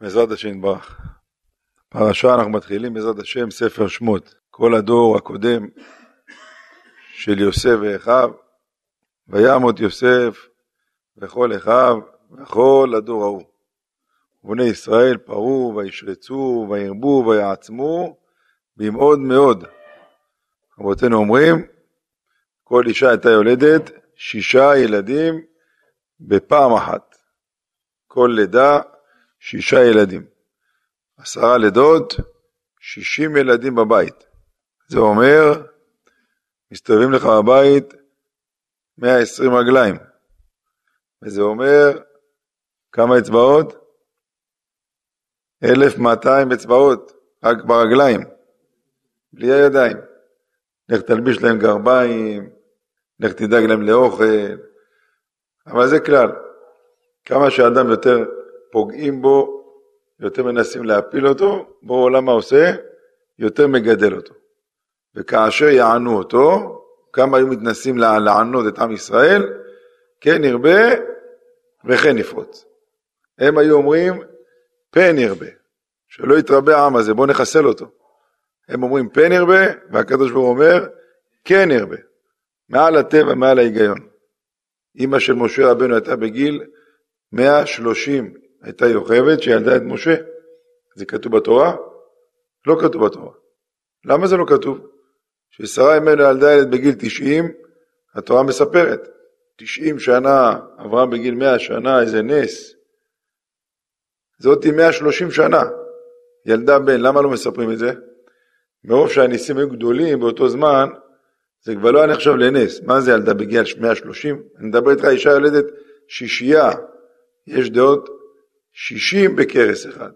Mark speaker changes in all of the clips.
Speaker 1: בעזרת השם יתברך. פרשה אנחנו מתחילים בעזרת השם ספר שמות. כל הדור הקודם של יוסף ואחיו, וימות יוסף וכל אחיו וכל הדור ההוא. ובני ישראל פרו וישרצו וירבו ויעצמו במאוד מאוד. רבותינו אומרים, כל אישה הייתה יולדת שישה ילדים בפעם אחת. כל לידה שישה ילדים. עשרה לידות, שישים ילדים בבית. זה אומר, מסתובבים לך בבית 120 רגליים. וזה אומר, כמה אצבעות? 1,200 אצבעות, רק ברגליים, בלי הידיים. לך תלביש להם גרביים, לך תדאג להם לאוכל, אבל זה כלל. כמה שאדם יותר פוגעים בו, יותר מנסים להפיל אותו, בו עולם מה עושה? יותר מגדל אותו. וכאשר יענו אותו, כמה היו מתנסים לענות את עם ישראל, כן ירבה וכן נפרוץ. הם היו אומרים, פן ירבה, שלא יתרבה העם הזה, בואו נחסל אותו. הם אומרים פן ירבה, והקדוש ברוך הוא אומר, כן ירבה, מעל הטבע, מעל ההיגיון. אימא של משה רבנו הייתה בגיל 130 הייתה יוכבד שילדה את משה. זה כתוב בתורה? לא כתוב בתורה. למה זה לא כתוב? ששרה אימנו ילדה ילד בגיל 90, התורה מספרת. 90 שנה, אברהם בגיל 100 שנה, איזה נס. זאתי 130 שנה, ילדה בן, למה לא מספרים את זה? מרוב שהניסים היו גדולים באותו זמן, זה כבר לא היה נחשב לנס. מה זה ילדה בגיל 130? אני מדבר איתך אישה יולדת שישייה, יש דעות שישים בכרס אחד.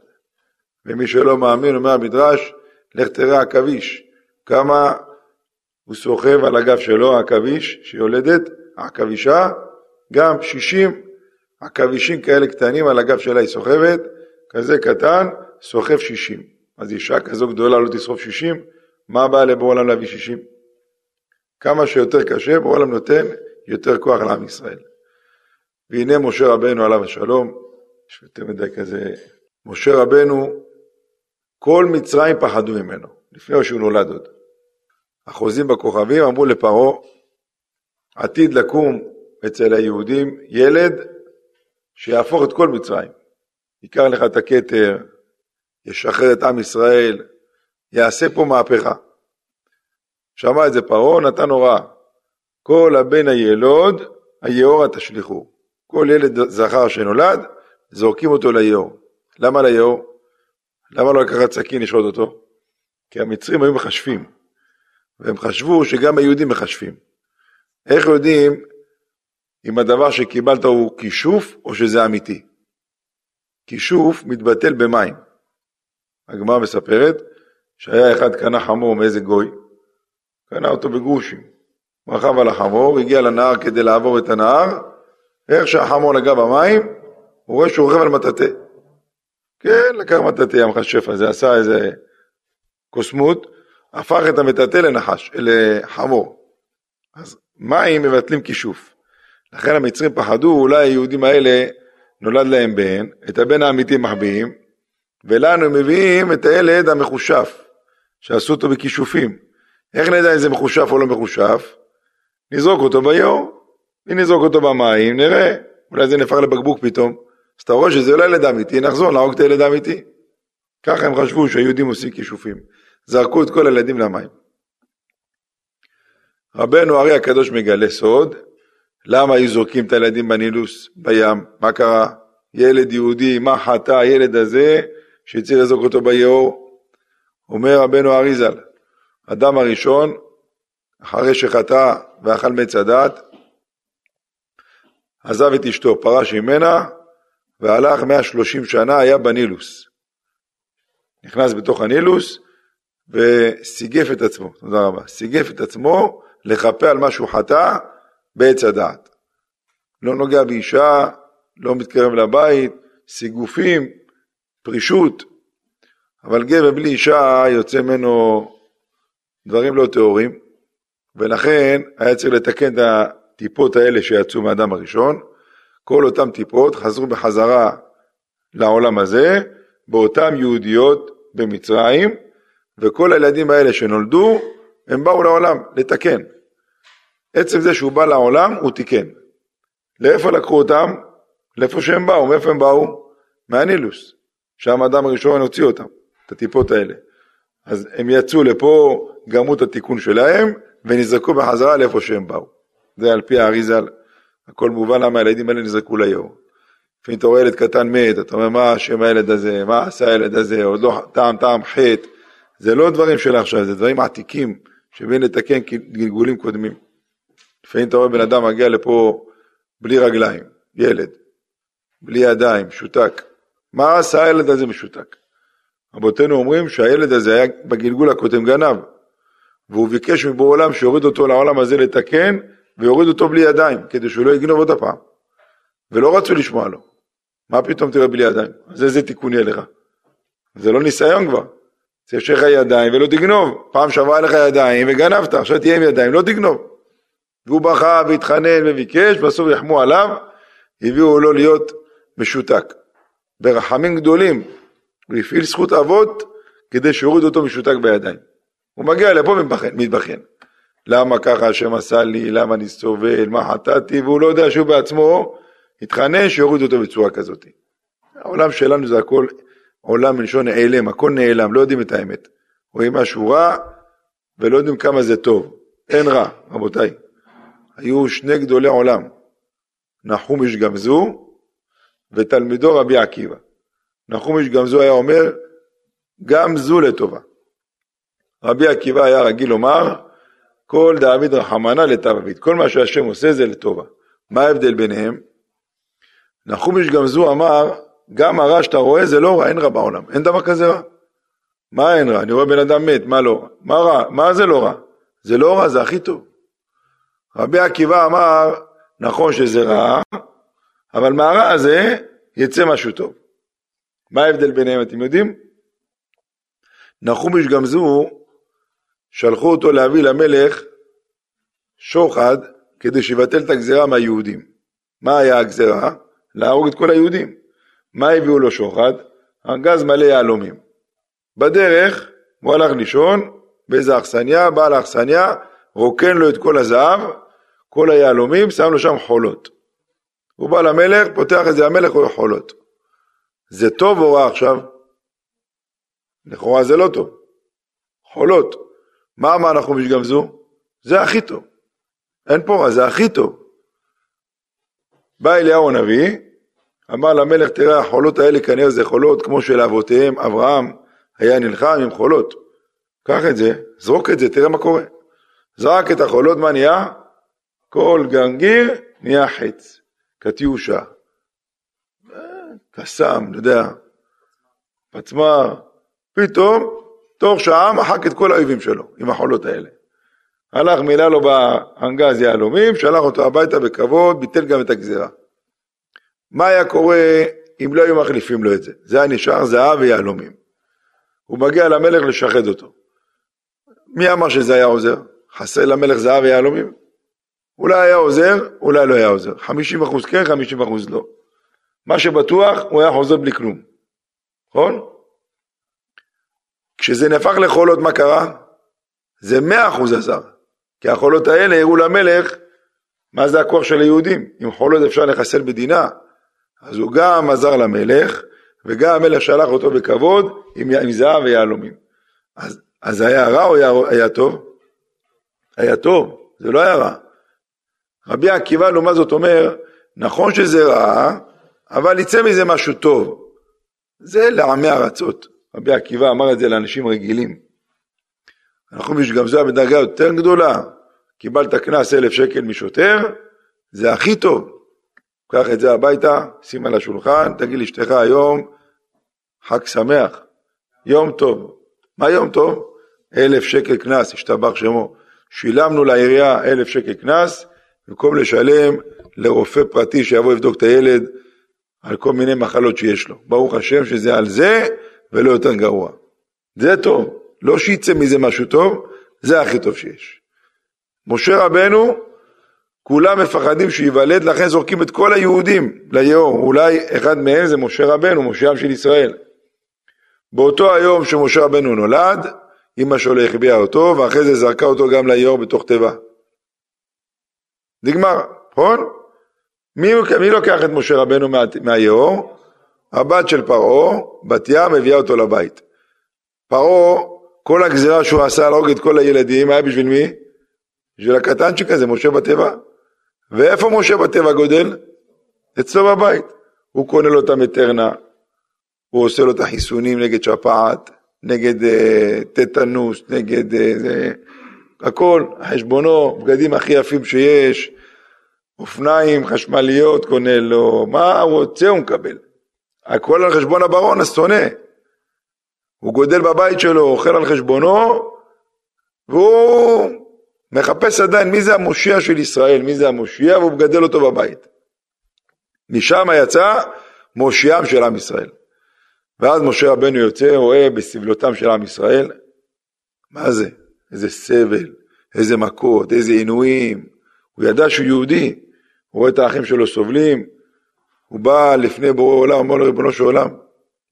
Speaker 1: ומי שלא מאמין, אומר המדרש, לך תראה עכביש, כמה הוא סוחב על הגב שלו, עכביש, שיולדת, עכבישה, גם שישים עכבישים כאלה קטנים על הגב שלה היא סוחבת, כזה קטן, סוחב שישים. אז אישה כזו גדולה לא תסחוב שישים, מה הבעיה לבוא עולם להביא שישים? כמה שיותר קשה, בעולם נותן יותר כוח לעם ישראל. והנה משה רבנו עליו השלום, יש יותר מדי כזה, משה רבנו, כל מצרים פחדו ממנו, לפני שהוא נולד עוד. החוזים בכוכבים אמרו לפרעה, עתיד לקום אצל היהודים ילד שיהפוך את כל מצרים. ייקח לך את הכתר, ישחרר את עם ישראל, יעשה פה מהפכה. שמע את זה פרעה, נתן הוראה. כל הבן הילוד, היאורה תשליכו. כל ילד זכר שנולד, זורקים אותו ליאור. למה ליאור? למה לא לקחת סכין לשחוט אותו? כי המצרים היו מחשבים, והם חשבו שגם היהודים מחשבים. איך יודעים אם הדבר שקיבלת הוא כישוף או שזה אמיתי? כישוף מתבטל במים. הגמרא מספרת שהיה אחד קנה חמור מאיזה גוי, קנה אותו בגרושים. רכב על החמור, הגיע לנהר כדי לעבור את הנהר, איך שהחמור נגע במים, הוא רואה שהוא רוכב על מטאטא. כן, לקח מטאטא המכשף הזה, עשה איזה קוסמות, הפך את המטאטא לנחש, לחמור. אז מים מבטלים כישוף. לכן המצרים פחדו, אולי היהודים האלה נולד להם בן, את הבן האמיתי מחביאים, ולנו הם מביאים את הילד המחושף, שעשו אותו בכישופים. איך נדע אם זה מחושף או לא מחושף? נזרוק אותו ביאור. אם נזרוק אותו במים, נראה, אולי זה נהפך לבקבוק פתאום. אז אתה רואה שזה לא ילד אמיתי, נחזור להרוג את הילד האמיתי. ככה הם חשבו שהיהודים עושים כישופים. זרקו את כל הילדים למים. רבנו ארי הקדוש מגלה סוד, למה היו זורקים את הילדים בנילוס, בים, מה קרה? ילד יהודי, מה חטא הילד הזה שצריך לזרוק אותו ביאור? אומר רבנו ארי ז"ל, אדם הראשון, אחרי שחטא ואכל מעץ הדת, עזב את אשתו, פרש ממנה, והלך 130 שנה, היה בנילוס. נכנס בתוך הנילוס וסיגף את עצמו, תודה רבה, סיגף את עצמו לכפה על מה שהוא חטא בעץ הדעת. לא נוגע באישה, לא מתקרב לבית, סיגופים, פרישות, אבל גבר בלי אישה יוצא ממנו דברים לא טהורים, ולכן היה צריך לתקן את הטיפות האלה שיצאו מהאדם הראשון, כל אותן טיפות חזרו בחזרה לעולם הזה, באותם יהודיות במצרים, וכל הילדים האלה שנולדו, הם באו לעולם לתקן. עצם זה שהוא בא לעולם, הוא תיקן. לאיפה לקחו אותם? לאיפה שהם באו. מאיפה הם באו? מהנילוס. שם האדם הראשון הוציא אותם, את הטיפות האלה. אז הם יצאו לפה, גמרו את התיקון שלהם, ונזרקו בחזרה לאיפה שהם באו. זה על פי האריזל. הכל מובן למה הילדים האלה נזרקו ליאור. לפעמים אתה רואה ילד קטן מת, אתה אומר מה השם הילד הזה, מה עשה הילד הזה, עוד לא טעם טעם חטא. זה לא דברים של עכשיו, זה דברים עתיקים שבאים לתקן גלגולים קודמים. לפעמים אתה רואה בן אדם מגיע לפה בלי רגליים, ילד, בלי ידיים, משותק. מה עשה הילד הזה משותק? רבותינו אומרים שהילד הזה היה בגלגול הקודם גנב, והוא ביקש מבוא עולם שיוריד אותו לעולם הזה לתקן, ויוריד אותו בלי ידיים, כדי שהוא לא יגנוב עוד הפעם. ולא רצו לשמוע לו. מה פתאום תראה בלי ידיים? אז איזה תיקון יהיה לך? זה לא ניסיון כבר. יש לך ידיים ולא תגנוב. פעם שעברה לך ידיים וגנבת, עכשיו תהיה עם ידיים, לא תגנוב. והוא בכה והתחנן וביקש, בסוף יחמו עליו, הביאו לו להיות משותק. ברחמים גדולים, הוא הפעיל זכות אבות כדי שיוריד אותו משותק בידיים. הוא מגיע לפה ומתבכיין. למה ככה השם עשה לי, למה אני סובל, מה חטאתי, והוא לא יודע שהוא בעצמו התחנן שיוריד אותו בצורה כזאת. העולם שלנו זה הכל עולם מלשון נעלם, הכל נעלם, לא יודעים את האמת. רואים משהו רע ולא יודעים כמה זה טוב. אין רע, רבותיי. היו שני גדולי עולם, נחום איש גמזו ותלמידו רבי עקיבא. נחום איש גמזו היה אומר, גם זו לטובה. רבי עקיבא היה רגיל לומר, כל דאביד רחמנא לטב כל מה שהשם עושה זה לטובה. מה ההבדל ביניהם? נחום איש גמזו אמר, גם הרע שאתה רואה זה לא רע, אין רע בעולם, אין דבר כזה רע. מה אין רע? אני רואה בן אדם מת, מה לא רע? מה רע? מה זה לא רע? זה לא רע, זה הכי טוב. רבי עקיבא אמר, נכון שזה רע, אבל מהרע הזה יצא משהו טוב. מה ההבדל ביניהם, אתם יודעים? נחומיש גמזו, שלחו אותו להביא למלך שוחד כדי שיבטל את הגזרה מהיהודים. מה היה הגזרה? להרוג את כל היהודים. מה הביאו לו שוחד? ארגז מלא יהלומים. בדרך הוא הלך לישון באיזה אכסניה, בעל האכסניה רוקן לו את כל הזהב, כל היהלומים, שם לו שם חולות. הוא בא למלך, פותח את זה המלך, רואה חולות. זה טוב או רע עכשיו? לכאורה זה לא טוב. חולות. מה אמר אנחנו משגמזו? זה הכי טוב. אין פה רע, זה הכי טוב. בא אליהו הנביא, אמר למלך, תראה, החולות האלה כנראה זה חולות כמו של אבותיהם, אברהם היה נלחם עם חולות. קח את זה, זרוק את זה, תראה מה קורה. זרק את החולות, מה נהיה? כל גרגיר נהיה חץ, קטיושה. קסאם, אתה יודע, פצמ"ר, פתאום, תוך שעה מחק את כל האויבים שלו עם החולות האלה. הלך, מילא לו בארגז יהלומים, שלח אותו הביתה בכבוד, ביטל גם את הגזירה. מה היה קורה אם לא היו מחליפים לו את זה? זה היה נשאר זהב ויהלומים. הוא מגיע למלך לשחד אותו. מי אמר שזה היה עוזר? חסר למלך זהב ויהלומים? אולי היה עוזר, אולי לא היה עוזר. 50 אחוז כן, 50 אחוז לא. מה שבטוח, הוא היה חוזר בלי כלום. נכון? כשזה נהפך לחולות, מה קרה? זה 100 אחוז עזר. כי החולות האלה הראו למלך מה זה הכוח של היהודים. עם חולות אפשר לחסל מדינה. אז הוא גם עזר למלך, וגם המלך שלח אותו בכבוד עם, עם זהב ויהלומים. אז, אז היה רע או היה, היה טוב? היה טוב, זה לא היה רע. רבי עקיבא לעומת זאת אומר, נכון שזה רע, אבל יצא מזה משהו טוב. זה לעמי ארצות. רבי עקיבא אמר את זה לאנשים רגילים. אנחנו גם זה בדרגה יותר גדולה. קיבלת קנס אלף שקל משוטר, זה הכי טוב. קח את זה הביתה, שים על השולחן, תגיד לאשתך היום, חג שמח, יום טוב. מה יום טוב? אלף שקל קנס, השתבח שמו. שילמנו לעירייה אלף שקל קנס, במקום לשלם לרופא פרטי שיבוא לבדוק את הילד על כל מיני מחלות שיש לו. ברוך השם שזה על זה ולא יותר גרוע. זה טוב, לא שיצא מזה משהו טוב, זה הכי טוב שיש. משה רבנו, כולם מפחדים שייוולד, לכן זורקים את כל היהודים ליאור. אולי אחד מהם זה משה רבנו, משה עם של ישראל. באותו היום שמשה רבנו נולד, אמא שלו החביאה אותו, ואחרי זה זרקה אותו גם ליאור בתוך תיבה. נגמר, נכון? מי, מי לוקח את משה רבנו מה, מהיאור? הבת של פרעה, בתיה, מביאה אותו לבית. פרעה, כל הגזירה שהוא עשה להרוג את כל הילדים, היה בשביל מי? בשביל הקטנצ'יק הזה, משה בתיבה. ואיפה משה בתיבה גודל? אצלו בבית. הוא קונה לו את המטרנה, הוא עושה לו את החיסונים נגד שפעת, נגד uh, טטנוס, נגד uh, הכל, חשבונו, בגדים הכי יפים שיש, אופניים חשמליות קונה לו, מה הוא רוצה הוא מקבל. הכל על חשבון הברון השונא. הוא גודל בבית שלו, אוכל על חשבונו, והוא מחפש עדיין מי זה המושיע של ישראל, מי זה המושיע, והוא מגדל אותו בבית. משם יצא מושיעם של עם ישראל. ואז משה רבנו יוצא, רואה בסבלותם של עם ישראל, מה זה? איזה סבל, איזה מכות, איזה עינויים. הוא ידע שהוא יהודי, הוא רואה את האחים שלו סובלים, הוא בא לפני בורא עולם, אמר לו ריבונו של עולם,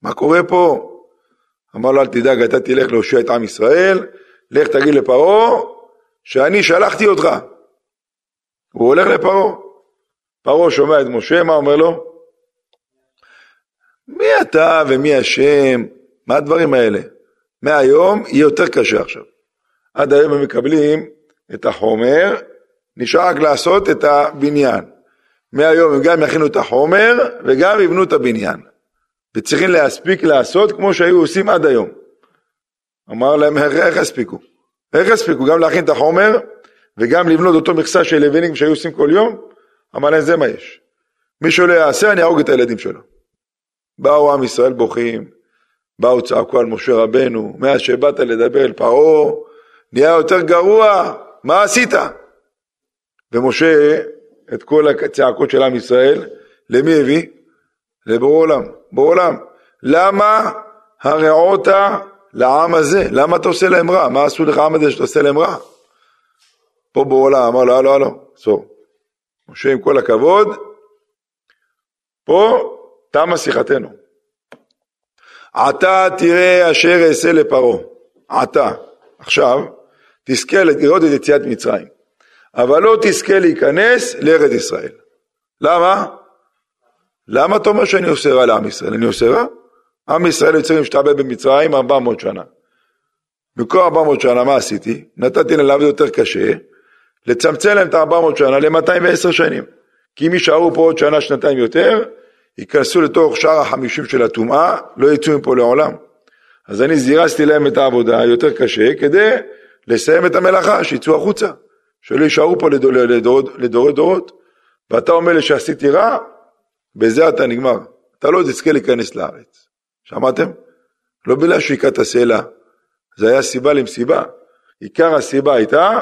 Speaker 1: מה קורה פה? אמר לו אל תדאג, אתה תלך להושיע את עם ישראל, לך תגיד לפרעה שאני שלחתי אותך. הוא הולך לפרעה. פרעה שומע את משה, מה אומר לו? מי אתה ומי השם? מה הדברים האלה? מהיום יהיה יותר קשה עכשיו. עד היום הם מקבלים את החומר, נשאר רק לעשות את הבניין. מהיום הם גם יכינו את החומר וגם יבנו את הבניין. וצריכים להספיק לעשות כמו שהיו עושים עד היום. אמר להם, איך יספיקו? איך יספיקו? גם להכין את החומר וגם לבנות אותו מכסה של לבנים שהיו עושים כל יום? אמר להם, זה מה יש. מי שלא יעשה, אני אהרוג את הילדים שלו. באו עם ישראל בוכים, באו צעקו על משה רבנו, מאז שבאת לדבר אל פרעה, נהיה יותר גרוע, מה עשית? ומשה, את כל הצעקות של עם ישראל, למי הביא? לבורא עולם. בורא עולם. למה הרעות לעם הזה? למה אתה עושה להם רע? מה עשו לך העם הזה שאתה עושה להם רע? פה בורא עולם אמר לו, הלו, הלו, עצור. משה, עם כל הכבוד, פה תמה שיחתנו. עתה תראה אשר אעשה לפרעה. עתה. עכשיו, תזכה לראות את יציאת מצרים. אבל לא תזכה להיכנס לארץ ישראל. למה? למה אתה אומר שאני עושה רע לעם ישראל? אני עושה רע? עם ישראל יוצא משתעבד במצרים 400 שנה. במקום 400 שנה מה עשיתי? נתתי להם לעבוד יותר קשה, לצמצם להם את ה-400 שנה ל-210 שנים. כי אם יישארו פה עוד שנה, שנתיים יותר, ייכנסו לתוך שאר החמישים של הטומאה, לא יצאו מפה לעולם. אז אני זירזתי להם את העבודה יותר קשה כדי לסיים את המלאכה, שיצאו החוצה, שלא יישארו פה לדורי לדור, לדור, דורות. ואתה אומר לי שעשיתי רע, בזה אתה נגמר. אתה לא תזכה להיכנס לארץ. שמעתם? לא בגלל שהיכה את הסלע, זה היה סיבה למסיבה. עיקר הסיבה הייתה,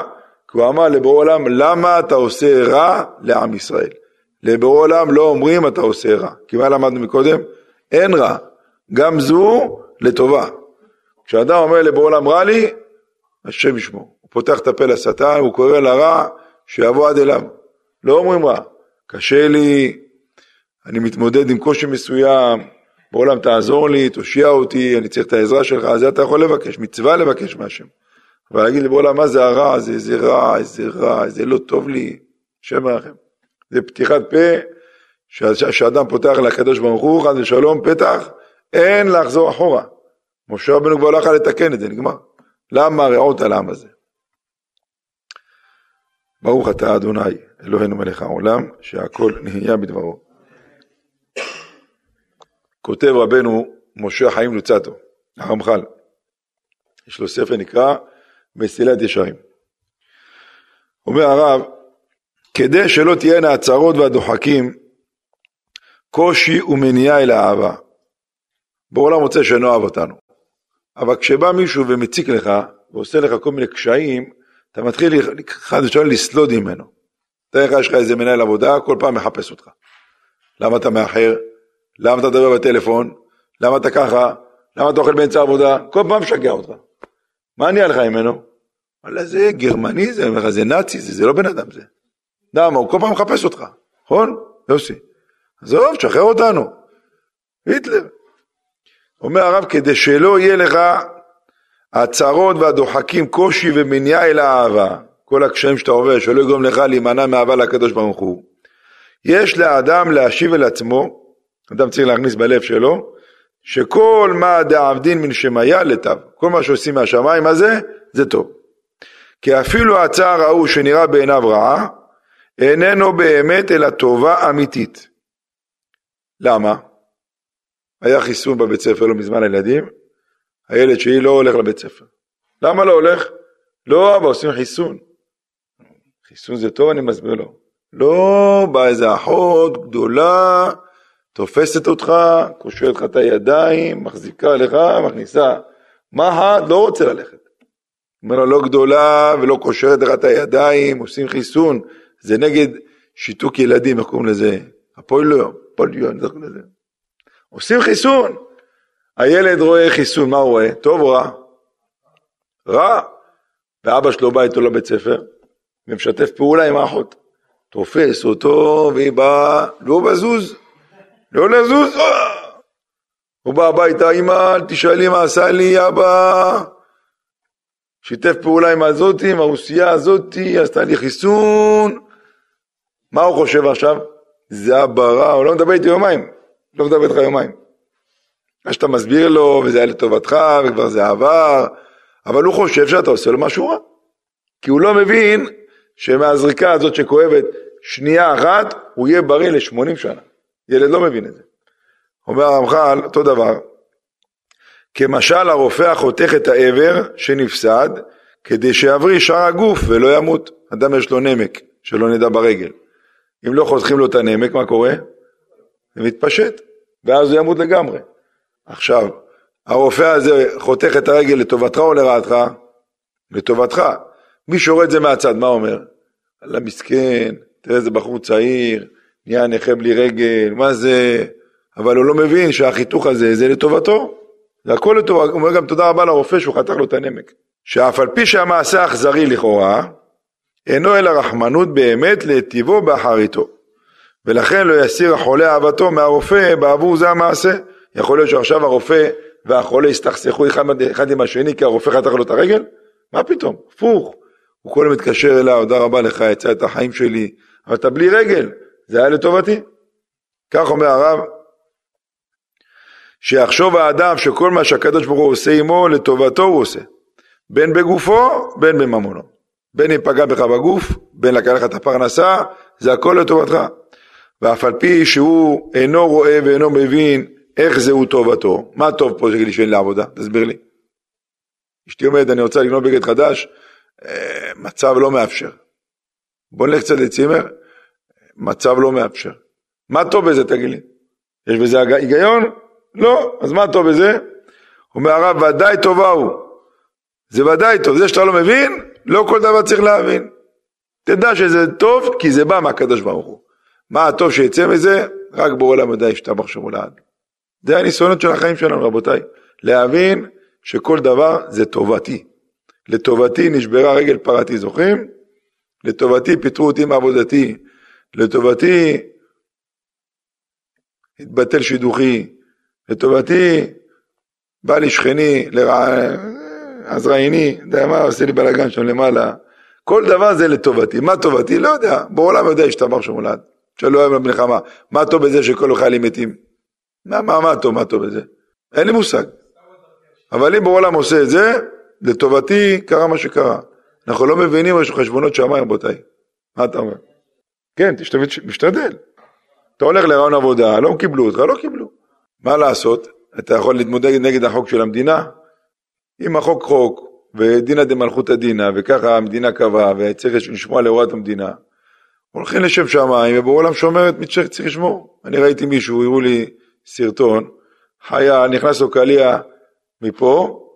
Speaker 1: כי הוא אמר לבורא עולם, למה אתה עושה רע לעם ישראל? לבורא עולם לא אומרים אתה עושה רע. כי מה למדנו מקודם? אין רע. גם זו לטובה. כשאדם אומר לבורא עולם רע לי, השם ישמור. הוא פותח את הפה לשטן, הוא קורא לרע, שיבוא עד אליו. לא אומרים רע. קשה לי, אני מתמודד עם קושי מסוים, בעולם תעזור לי, תושיע אותי, אני צריך את העזרה שלך, זה אתה יכול לבקש, מצווה לבקש מהשם. אבל להגיד לבורא עולם מה זה הרע הזה, איזה רע, איזה רע, איזה לא טוב לי, השם מרחם. זה פתיחת פה, שאדם פותח לקדוש ברוך הוא, חד ושלום, פתח, אין לחזור אחורה. משה רבנו כבר לא יכול לתקן את זה, נגמר. למה רעות על העם הזה? ברוך אתה אדוני, אלוהינו מלך העולם, שהכל נהיה בדברו. כותב רבנו משה חיים לוצטו, הרמח"ל, יש לו ספר נקרא מסילת ישרים. אומר הרב, כדי שלא תהיינה הצהרות והדוחקים, קושי ומניעה אל האהבה. בעולם רוצה שנאהב אותנו. אבל כשבא מישהו ומציק לך, ועושה לך כל מיני קשיים, אתה מתחיל חד ושלום לסלוד ממנו. תאר לך, יש לך איזה מנהל עבודה, כל פעם מחפש אותך. למה אתה מאחר? למה אתה מדבר בטלפון? למה אתה ככה? למה אתה אוכל באמצע העבודה? כל פעם משגע אותך. מה נהיה לך ממנו? וואלה זה גרמני זה, זה נאצי זה, זה לא בן אדם זה. למה? הוא כל פעם מחפש אותך, נכון? יוסי. עזוב, תשחרר אותנו. היטלר. אומר הרב, כדי שלא יהיה לך הצרות והדוחקים, קושי ומניעה אל האהבה, כל הקשיים שאתה עובר, שלא יגרום לך להימנע מאהבה לקדוש ברוך הוא. יש לאדם להשיב אל עצמו, אדם צריך להכניס בלב שלו, שכל מה דעבדין מן שמיה לטב, כל מה שעושים מהשמיים הזה, זה טוב. כי אפילו הצער ההוא שנראה בעיניו רעה, איננו באמת אלא טובה אמיתית. למה? היה חיסון בבית ספר לא מזמן לילדים, הילד שלי לא הולך לבית ספר. למה לא הולך? לא, אבא, עושים חיסון. חיסון זה טוב, אני מסביר לו. לא, באה איזה אחות גדולה, תופסת אותך, קושרת לך את הידיים, מחזיקה לך, מכניסה. מה את? לא רוצה ללכת. אומר לו, לא גדולה ולא קושרת לך את הידיים, עושים חיסון. זה נגד שיתוק ילדים, איך קוראים לזה? הפוליו, פוליו, אני זוכר לזה. עושים חיסון. הילד רואה חיסון, מה הוא רואה? טוב או רע? רע. ואבא שלו בא איתו לבית ספר, ומשתף פעולה עם האחות. תופס אותו, והיא באה, לא בזוז, לא לזוז. הוא בא הביתה, אמא, אל תשאלי מה עשה לי, אבא. שיתף פעולה עם הזאתי, עם הרוסייה הזאתי, עשתה לי חיסון. מה הוא חושב עכשיו? זה הברא, הוא לא מדבר איתי יומיים, לא מדבר איתך יומיים. מה שאתה מסביר לו, וזה היה לטובתך, וכבר זה עבר, אבל הוא חושב שאתה עושה לו משהו רע. כי הוא לא מבין שמהזריקה הזאת שכואבת שנייה אחת, הוא יהיה בריא ל-80 שנה. ילד לא מבין את זה. אומר הרמח"ל, אותו דבר, כמשל הרופא החותך את האבר שנפסד, כדי שיבריא שאר הגוף ולא ימות. אדם יש לו נמק, שלא נדע ברגל. אם לא חותכים לו את הנמק, מה קורה? זה מתפשט, ואז הוא ימות לגמרי. עכשיו, הרופא הזה חותך את הרגל לטובתך או לרעתך? לטובתך. מי שרואה את זה מהצד, מה אומר? אללה מסכן, תראה איזה בחור צעיר, נהיה נכה בלי רגל, מה זה? אבל הוא לא מבין שהחיתוך הזה זה לטובתו. זה הכל לטובה, הוא אומר גם תודה רבה לרופא שהוא חתך לו את הנמק. שאף על פי שהמעשה אכזרי לכאורה, אינו אלא רחמנות באמת להיטיבו באחריתו. ולכן לא יסיר החולה אהבתו מהרופא בעבור זה המעשה. יכול להיות שעכשיו הרופא והחולה הסתכסכו אחד, אחד עם השני כי הרופא חתך לו את הרגל? מה פתאום? הפוך. הוא כל מתקשר אליו, תודה רבה לך, יצא את החיים שלי, אבל אתה בלי רגל, זה היה לטובתי. כך אומר הרב, שיחשוב האדם שכל מה שהקדוש ברוך הוא עושה עמו, לטובתו הוא עושה. בין בגופו, בין בממונו. בין אם פגע בך בגוף, בין לקח לך את הפרנסה, זה הכל לטובתך. ואף על פי שהוא אינו רואה ואינו מבין איך זהו טובתו. מה טוב פה שגילי שאין לעבודה? תסביר לי. אשתי אומרת, אני רוצה לקנות בגד חדש, אה, מצב לא מאפשר. בוא נלך קצת לצימר, מצב לא מאפשר. מה טוב בזה, תגיד לי? יש בזה היגיון? לא. אז מה טוב בזה? אומר הרב, ודאי טובה הוא. זה ודאי טוב. זה שאתה לא מבין, לא כל דבר צריך להבין. תדע שזה טוב, כי זה בא מהקדוש ברוך הוא. מה הטוב שיצא מזה? רק בעולם יודע ישתבח שמו לעד. זה הניסיונות של החיים שלנו, רבותיי. להבין שכל דבר זה טובתי. לטובתי נשברה רגל פרתי, זוכרים? לטובתי פיטרו אותי מעבודתי. לטובתי התבטל שידוכי. לטובתי בא לי שכני, לרע... אז ראיני, יודע מה, עושה לי בלאגן שם למעלה. כל דבר זה לטובתי. מה טובתי? לא יודע. בעולם יודע השתבח שמולד. שלא אוהב למלחמה. מה טוב בזה שכל החיילים מתים? מה, מה, מה טוב, מה טוב בזה? אין לי מושג. אבל אם בעולם עושה את זה, לטובתי קרה מה שקרה. אנחנו לא מבינים, יש חשבונות שמיים, רבותיי. מה אתה אומר? כן, תשתדל. אתה הולך לרעיון עבודה, לא קיבלו אותך, לא קיבלו. מה לעשות? אתה יכול להתמודד נגד החוק של המדינה? אם החוק חוק, ודינא דמלכותא דינא, וככה המדינה קבעה, וצריך לשמוע להוראת המדינה, הולכים לשם שמיים, ובעולם שומרת מי שצריך לשמור. אני ראיתי מישהו, הראו לי סרטון, חייל, נכנס לו קליע מפה,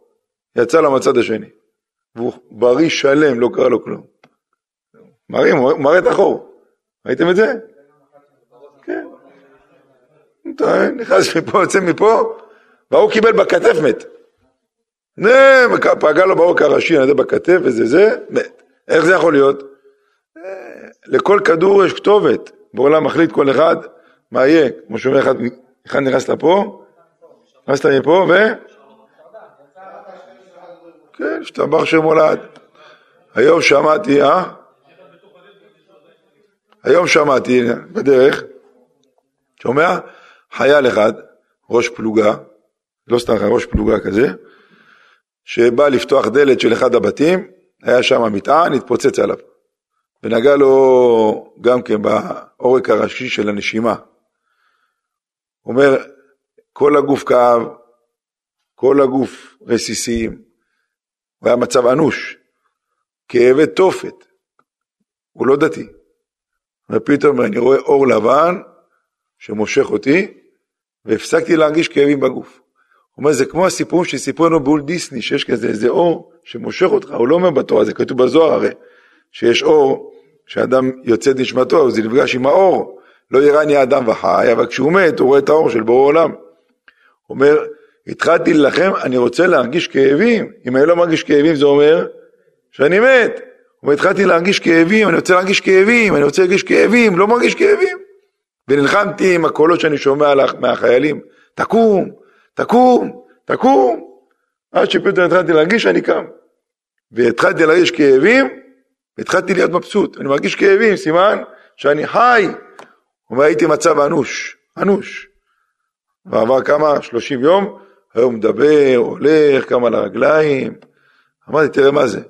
Speaker 1: יצא לו מהצד השני. והוא בריא שלם, לא קרה לו כלום. מראים, הוא מראה את החור. ראיתם את זה? כן. נכנס מפה, יוצא מפה, והוא קיבל בכתף מת. פגע לו בעורק הראשי, אני יודע, בכתף וזה זה, מת. איך זה יכול להיות? אה, לכל כדור יש כתובת. בעולם מחליט כל אחד מה יהיה. כמו שאומר אחד, אחד נכנס לפה, עשית מפה? ו... כן, השתבח שמולד. היום שמעתי, אה? היום שמעתי בדרך, שומע? חייל אחד, ראש פלוגה, לא סתם ראש פלוגה כזה, שבא לפתוח דלת של אחד הבתים, היה שם מטען, התפוצץ עליו. ונגע לו גם כן בעורק הראשי של הנשימה. אומר, כל הגוף כאב, כל הגוף רסיסים, הוא היה מצב אנוש, כאבי תופת, הוא לא דתי. ופתאום אני רואה אור לבן שמושך אותי, והפסקתי להרגיש כאבים בגוף. הוא אומר, זה כמו הסיפורים שסיפרו לנו בול דיסני, שיש כזה איזה אור שמושך אותך, הוא לא אומר בתורה, זה כתוב בזוהר הרי, שיש אור, כשאדם יוצא את נשמתו, זה נפגש עם האור, לא יראני האדם וחי, אבל כשהוא מת, הוא רואה את האור של בורא עולם. הוא אומר, התחלתי להילחם, אני רוצה להרגיש כאבים, אם אני לא מרגיש כאבים זה אומר שאני מת. הוא אומר, התחלתי להרגיש כאבים, אני רוצה להרגיש כאבים, אני רוצה להרגיש כאבים, לא מרגיש כאבים. ונלחמתי עם הקולות שאני שומע מהחיילים, תקום, תקום, תקום, עד שפתאום התחלתי להרגיש שאני קם. והתחלתי להרגיש כאבים, והתחלתי להיות מבסוט. אני מרגיש כאבים, סימן שאני חי. הוא אומר, הייתי מצב אנוש, אנוש. ועבר כמה? 30 יום, היום מדבר, הולך, קם על הרגליים. אמרתי, תראה מה זה.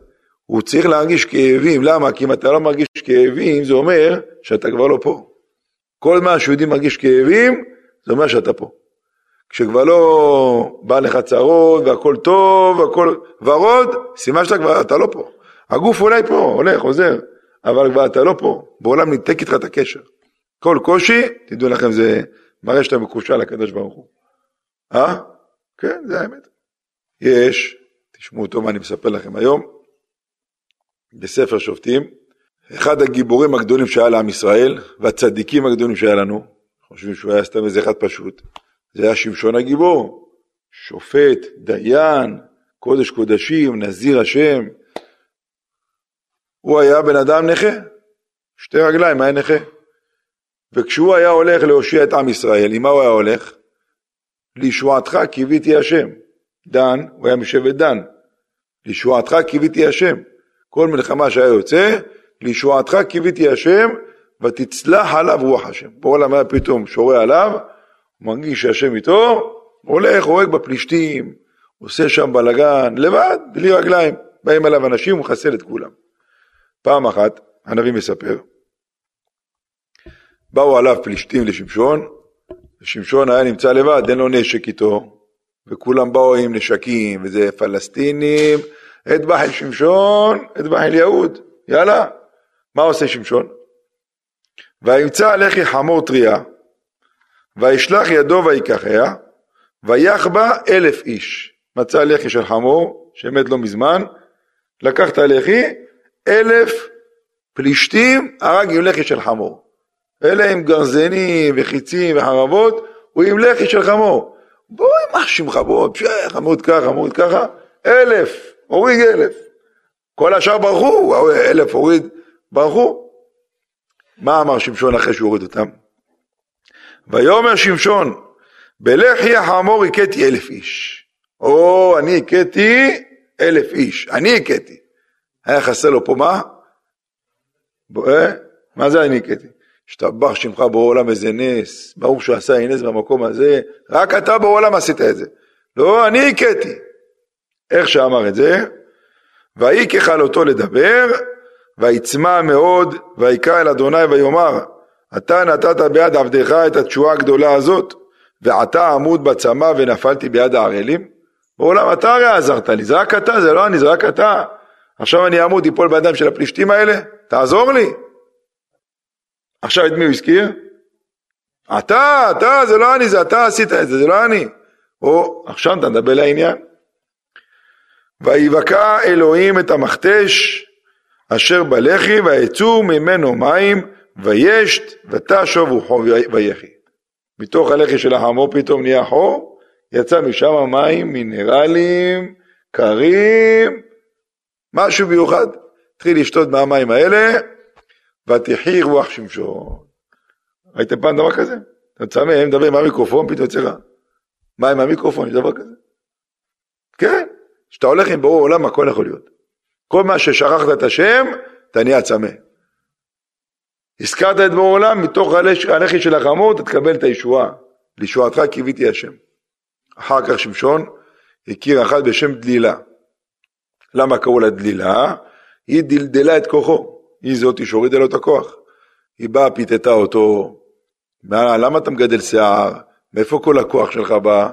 Speaker 1: הוא צריך להרגיש כאבים, למה? כי אם אתה לא מרגיש כאבים, זה אומר שאתה כבר לא פה. כל זמן שיהודי מרגיש כאבים, זה אומר שאתה פה. כשכבר לא בא לך צרות והכל טוב והכל ורוד, סימן שאתה כבר, אתה לא פה. הגוף אולי פה, הולך, עוזר, אבל כבר אתה לא פה. בעולם ניתק איתך את הקשר. כל קושי, תדעו לכם, זה מראה שאתה מקושר לקדוש ברוך הוא. אה? כן, זה האמת. יש, תשמעו טוב מה אני מספר לכם היום, בספר שופטים, אחד הגיבורים הגדולים שהיה לעם ישראל, והצדיקים הגדולים שהיה לנו, חושבים שהוא היה סתם איזה אחד פשוט, זה היה שמשון הגיבור, שופט, דיין, קודש קודשים, נזיר השם. הוא היה בן אדם נכה, שתי רגליים, היה נכה. וכשהוא היה הולך להושיע את עם ישראל, עם מה הוא היה הולך? לישועתך קיוויתי השם. דן, הוא היה משבט דן. לישועתך קיוויתי השם. כל מלחמה שהיה יוצא, לישועתך קיוויתי השם, ותצלח עליו רוח השם. בעולם היה פתאום שורה עליו, הוא מרגיש שהשם איתו, הולך, הורג בפלישתים, עושה שם בלאגן, לבד, בלי רגליים. באים אליו אנשים, הוא מחסל את כולם. פעם אחת, הנביא מספר, באו עליו פלישתים לשמשון, ושמשון היה נמצא לבד, אין לו נשק איתו, וכולם באו עם נשקים, וזה פלסטינים, אטבח אל שמשון, אטבח אל יהוד, יאללה, מה עושה שמשון? וימצא לחי חמור טריה, וישלח ידו ויקחיה, ויח אלף איש. מצא לחי של חמור, שמת לא מזמן, לקח את הלחי, אלף פלישתים הרג עם לחי של חמור. אלה עם גרזנים וחיצים וחרבות, הוא עם לחי של חמור. בואי, מה שמך בוא, חמוד ככה, חמוד ככה, אלף, הוריד אלף. כל השאר ברחו, אלף הוריד, ברחו. מה אמר שמשון אחרי שהוא הוריד אותם? ויאמר שמשון, בלחי החמור הכיתי אלף איש. או, אני הכיתי אלף איש, אני הכיתי. היה חסר לו פה מה? אה? מה זה אני הכיתי? השתבח שמך בעולם איזה נס, ברוך שהוא עשה נס במקום הזה, רק אתה בעולם עשית את זה. לא, אני הכיתי. איך שאמר את זה, ויהי ככלותו לדבר, ויצמא מאוד, ויקרא אל אדוני ויאמר, אתה נתת ביד עבדך את התשועה הגדולה הזאת, ועתה עמוד בצמא ונפלתי ביד הערלים? בעולם אתה הרי עזרת לי, זה רק אתה, זה לא אני, זה רק אתה. עכשיו אני אעמוד, אפול בידיים של הפלישתים האלה? תעזור לי. עכשיו את מי הוא הזכיר? אתה, אתה, זה לא אני, זה אתה עשית את זה, זה לא אני. או, עכשיו אתה מדבר לעניין. ויבקע אלוהים את המכתש אשר בלחי ויצאו ממנו מים וישת ותשוב וחוב ויחי. מתוך הלחי של החמור פתאום נהיה חור, יצא משם מים מינרליים, קרים, משהו מיוחד. התחיל לשתות מהמים האלה, ותחי רוח שמשון. ראיתם פעם דבר כזה? אתה צמא, מדבר עם המיקרופון, פתאום יוצא לך. מה עם המיקרופון, יש דבר כזה? כן, כשאתה הולך עם ברור עולם הכל יכול להיות. כל מה ששכחת את השם, אתה נהיה צמא. הזכרת את ברור עולם, מתוך הלחי של החמור אתה תקבל את הישועה. לישועתך קיוויתי השם. אחר כך שמשון הכיר אחת בשם דלילה. למה קראו לה דלילה? היא דלדלה את כוחו, היא זאתי שהורידה לו את הכוח. היא באה, פיתתה אותו, למה אתה מגדל שיער? מאיפה כל הכוח שלך בא?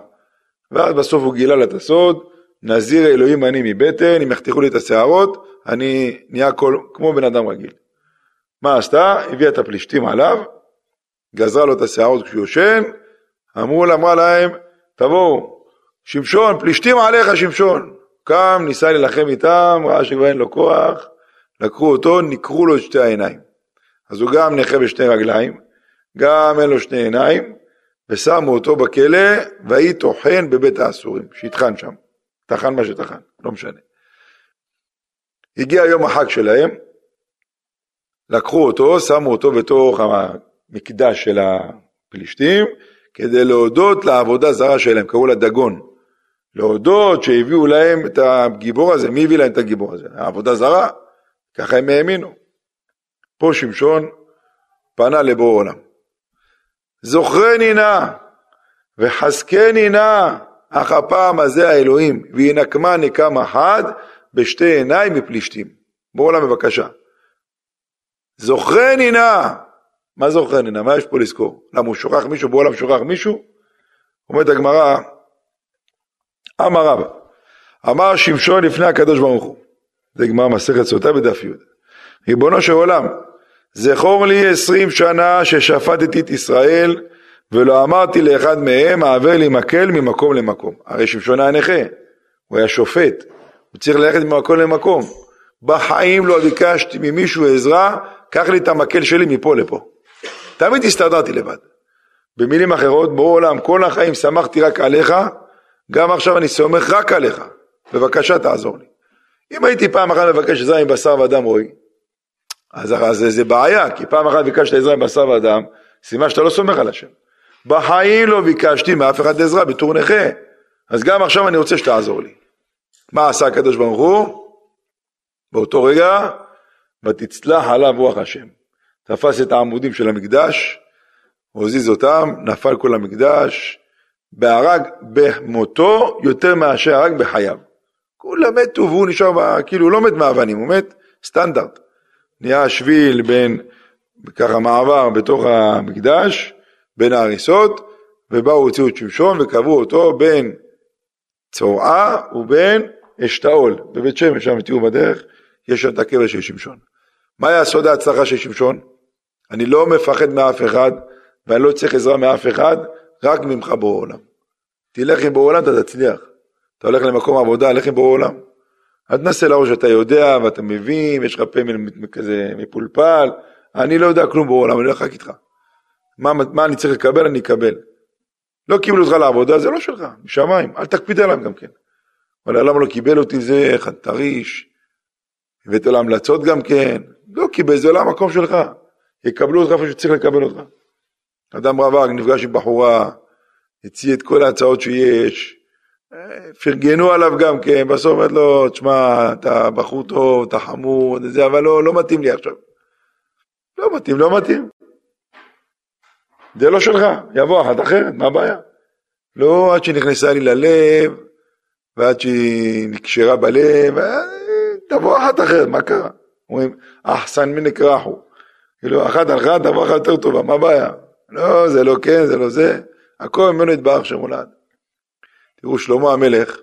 Speaker 1: ואז בסוף הוא גילה לה את הסוד, נזיר אלוהים אני מבטן, אם יחתכו לי את השערות, אני נהיה כל, כמו בן אדם רגיל. מה עשתה? הביאה את הפלישתים עליו, גזרה לו את השערות כשהוא יושן, אמרו לה, אמרה להם, תבואו, שמשון, פלישתים עליך שמשון. קם, ניסה להילחם איתם, ראה שכבר אין לו כוח, לקחו אותו, ניקרו לו את שתי העיניים. אז הוא גם נכה בשתי רגליים, גם אין לו שני עיניים, ושמו אותו בכלא, ויהי טוחן בבית האסורים, שיטחן שם. טחן מה שטחן, לא משנה. הגיע יום החג שלהם, לקחו אותו, שמו אותו בתוך המקדש של הפלישתים, כדי להודות לעבודה זרה שלהם, קראו לה דגון. להודות שהביאו להם את הגיבור הזה, מי הביא להם את הגיבור הזה? העבודה זרה, ככה הם האמינו. פה שמשון פנה לבור עולם. זוכרני נא וחזקני נא, אך הפעם הזה האלוהים, וינקמה נקם אחד בשתי עיניים מפלישתים. בור עולם בבקשה. זוכרני נא, מה זוכרני נא? מה יש פה לזכור? למה הוא שוכח מישהו, בור עולם שוכח מישהו? אומרת הגמרא, אמר רבא, אמר שמשון לפני הקדוש ברוך הוא, זה גמר מסכת סוטה בדף י', ריבונו של עולם, זכור לי עשרים שנה ששפטתי את ישראל ולא אמרתי לאחד מהם העבר לי מקל ממקום למקום. הרי שמשון היה נכה, הוא היה שופט, הוא צריך ללכת ממקום למקום. בחיים לא ביקשתי ממישהו עזרה, קח לי את המקל שלי מפה לפה. תמיד הסתדרתי לבד. במילים אחרות, בורא עולם, כל החיים שמחתי רק עליך, גם עכשיו אני סומך רק עליך, בבקשה תעזור לי. אם הייתי פעם אחת מבקש עזרה עם בשר ודם רועי, אז, אז זה, בעיה, כי פעם אחת ביקשת עזרה עם בשר ודם, סימן שאתה לא סומך על השם. בחיים לא ביקשתי מאף אחד עזרה בתור נכה, אז גם עכשיו אני רוצה שתעזור לי. מה עשה הקדוש ברוך הוא? באותו רגע, ותצלח עליו רוח השם. תפס את העמודים של המקדש, הוזיז אותם, נפל כל המקדש, בהרג במותו יותר מאשר הרג בחייו. כולם מתו והוא נשאר, כאילו הוא לא מת מאבנים, הוא מת סטנדרט. נהיה שביל בין, ככה מעבר בתוך המקדש, בין ההריסות, ובאו הוציאו את שמשון וקבעו אותו בין צורעה ובין אשתאול. בבית שמש, שם תראו בדרך, יש שם את הקבר של שמשון. מה היה סוד ההצלחה של שמשון? אני לא מפחד מאף אחד, ואני לא צריך עזרה מאף אחד, רק ממך בורא עולם. תלך עם בורא עולם, אתה תצליח. אתה הולך למקום עבודה, לך עם בורא עולם. אל תנסה להראות שאתה יודע ואתה מבין, יש לך פה כזה מפולפל, אני לא יודע כלום בורא עולם, אני הולך רק איתך. מה, מה אני צריך לקבל, אני אקבל. לא קיבלו אותך לעבודה, זה לא שלך, משמיים, אל תקפיד עליהם גם כן. אבל למה לא קיבל אותי זה, חנטריש, הבאת לו המלצות גם כן, לא קיבל, זה לא המקום שלך. יקבלו אותך איפה שצריך לקבל אותך. אדם רווק נפגש עם בחורה, הציע את כל ההצעות שיש, פרגנו עליו גם כן, בסוף אמרת לו, תשמע, אתה בחור טוב, אתה חמור, זה, אבל לא, לא מתאים לי עכשיו. לא מתאים, לא מתאים. זה לא שלך, יבוא אחת אחרת, מה הבעיה? לא עד שנכנסה לי ללב, ועד שהיא נקשרה בלב, אה, תבוא אחת אחרת, מה קרה? אומרים, אחסן מנקרחו. כאילו, אחת הלכה, תבוא אחת יותר טובה, מה הבעיה? לא, זה לא כן, זה לא זה. הכל ממנו יתברך שמולד. תראו, שלמה המלך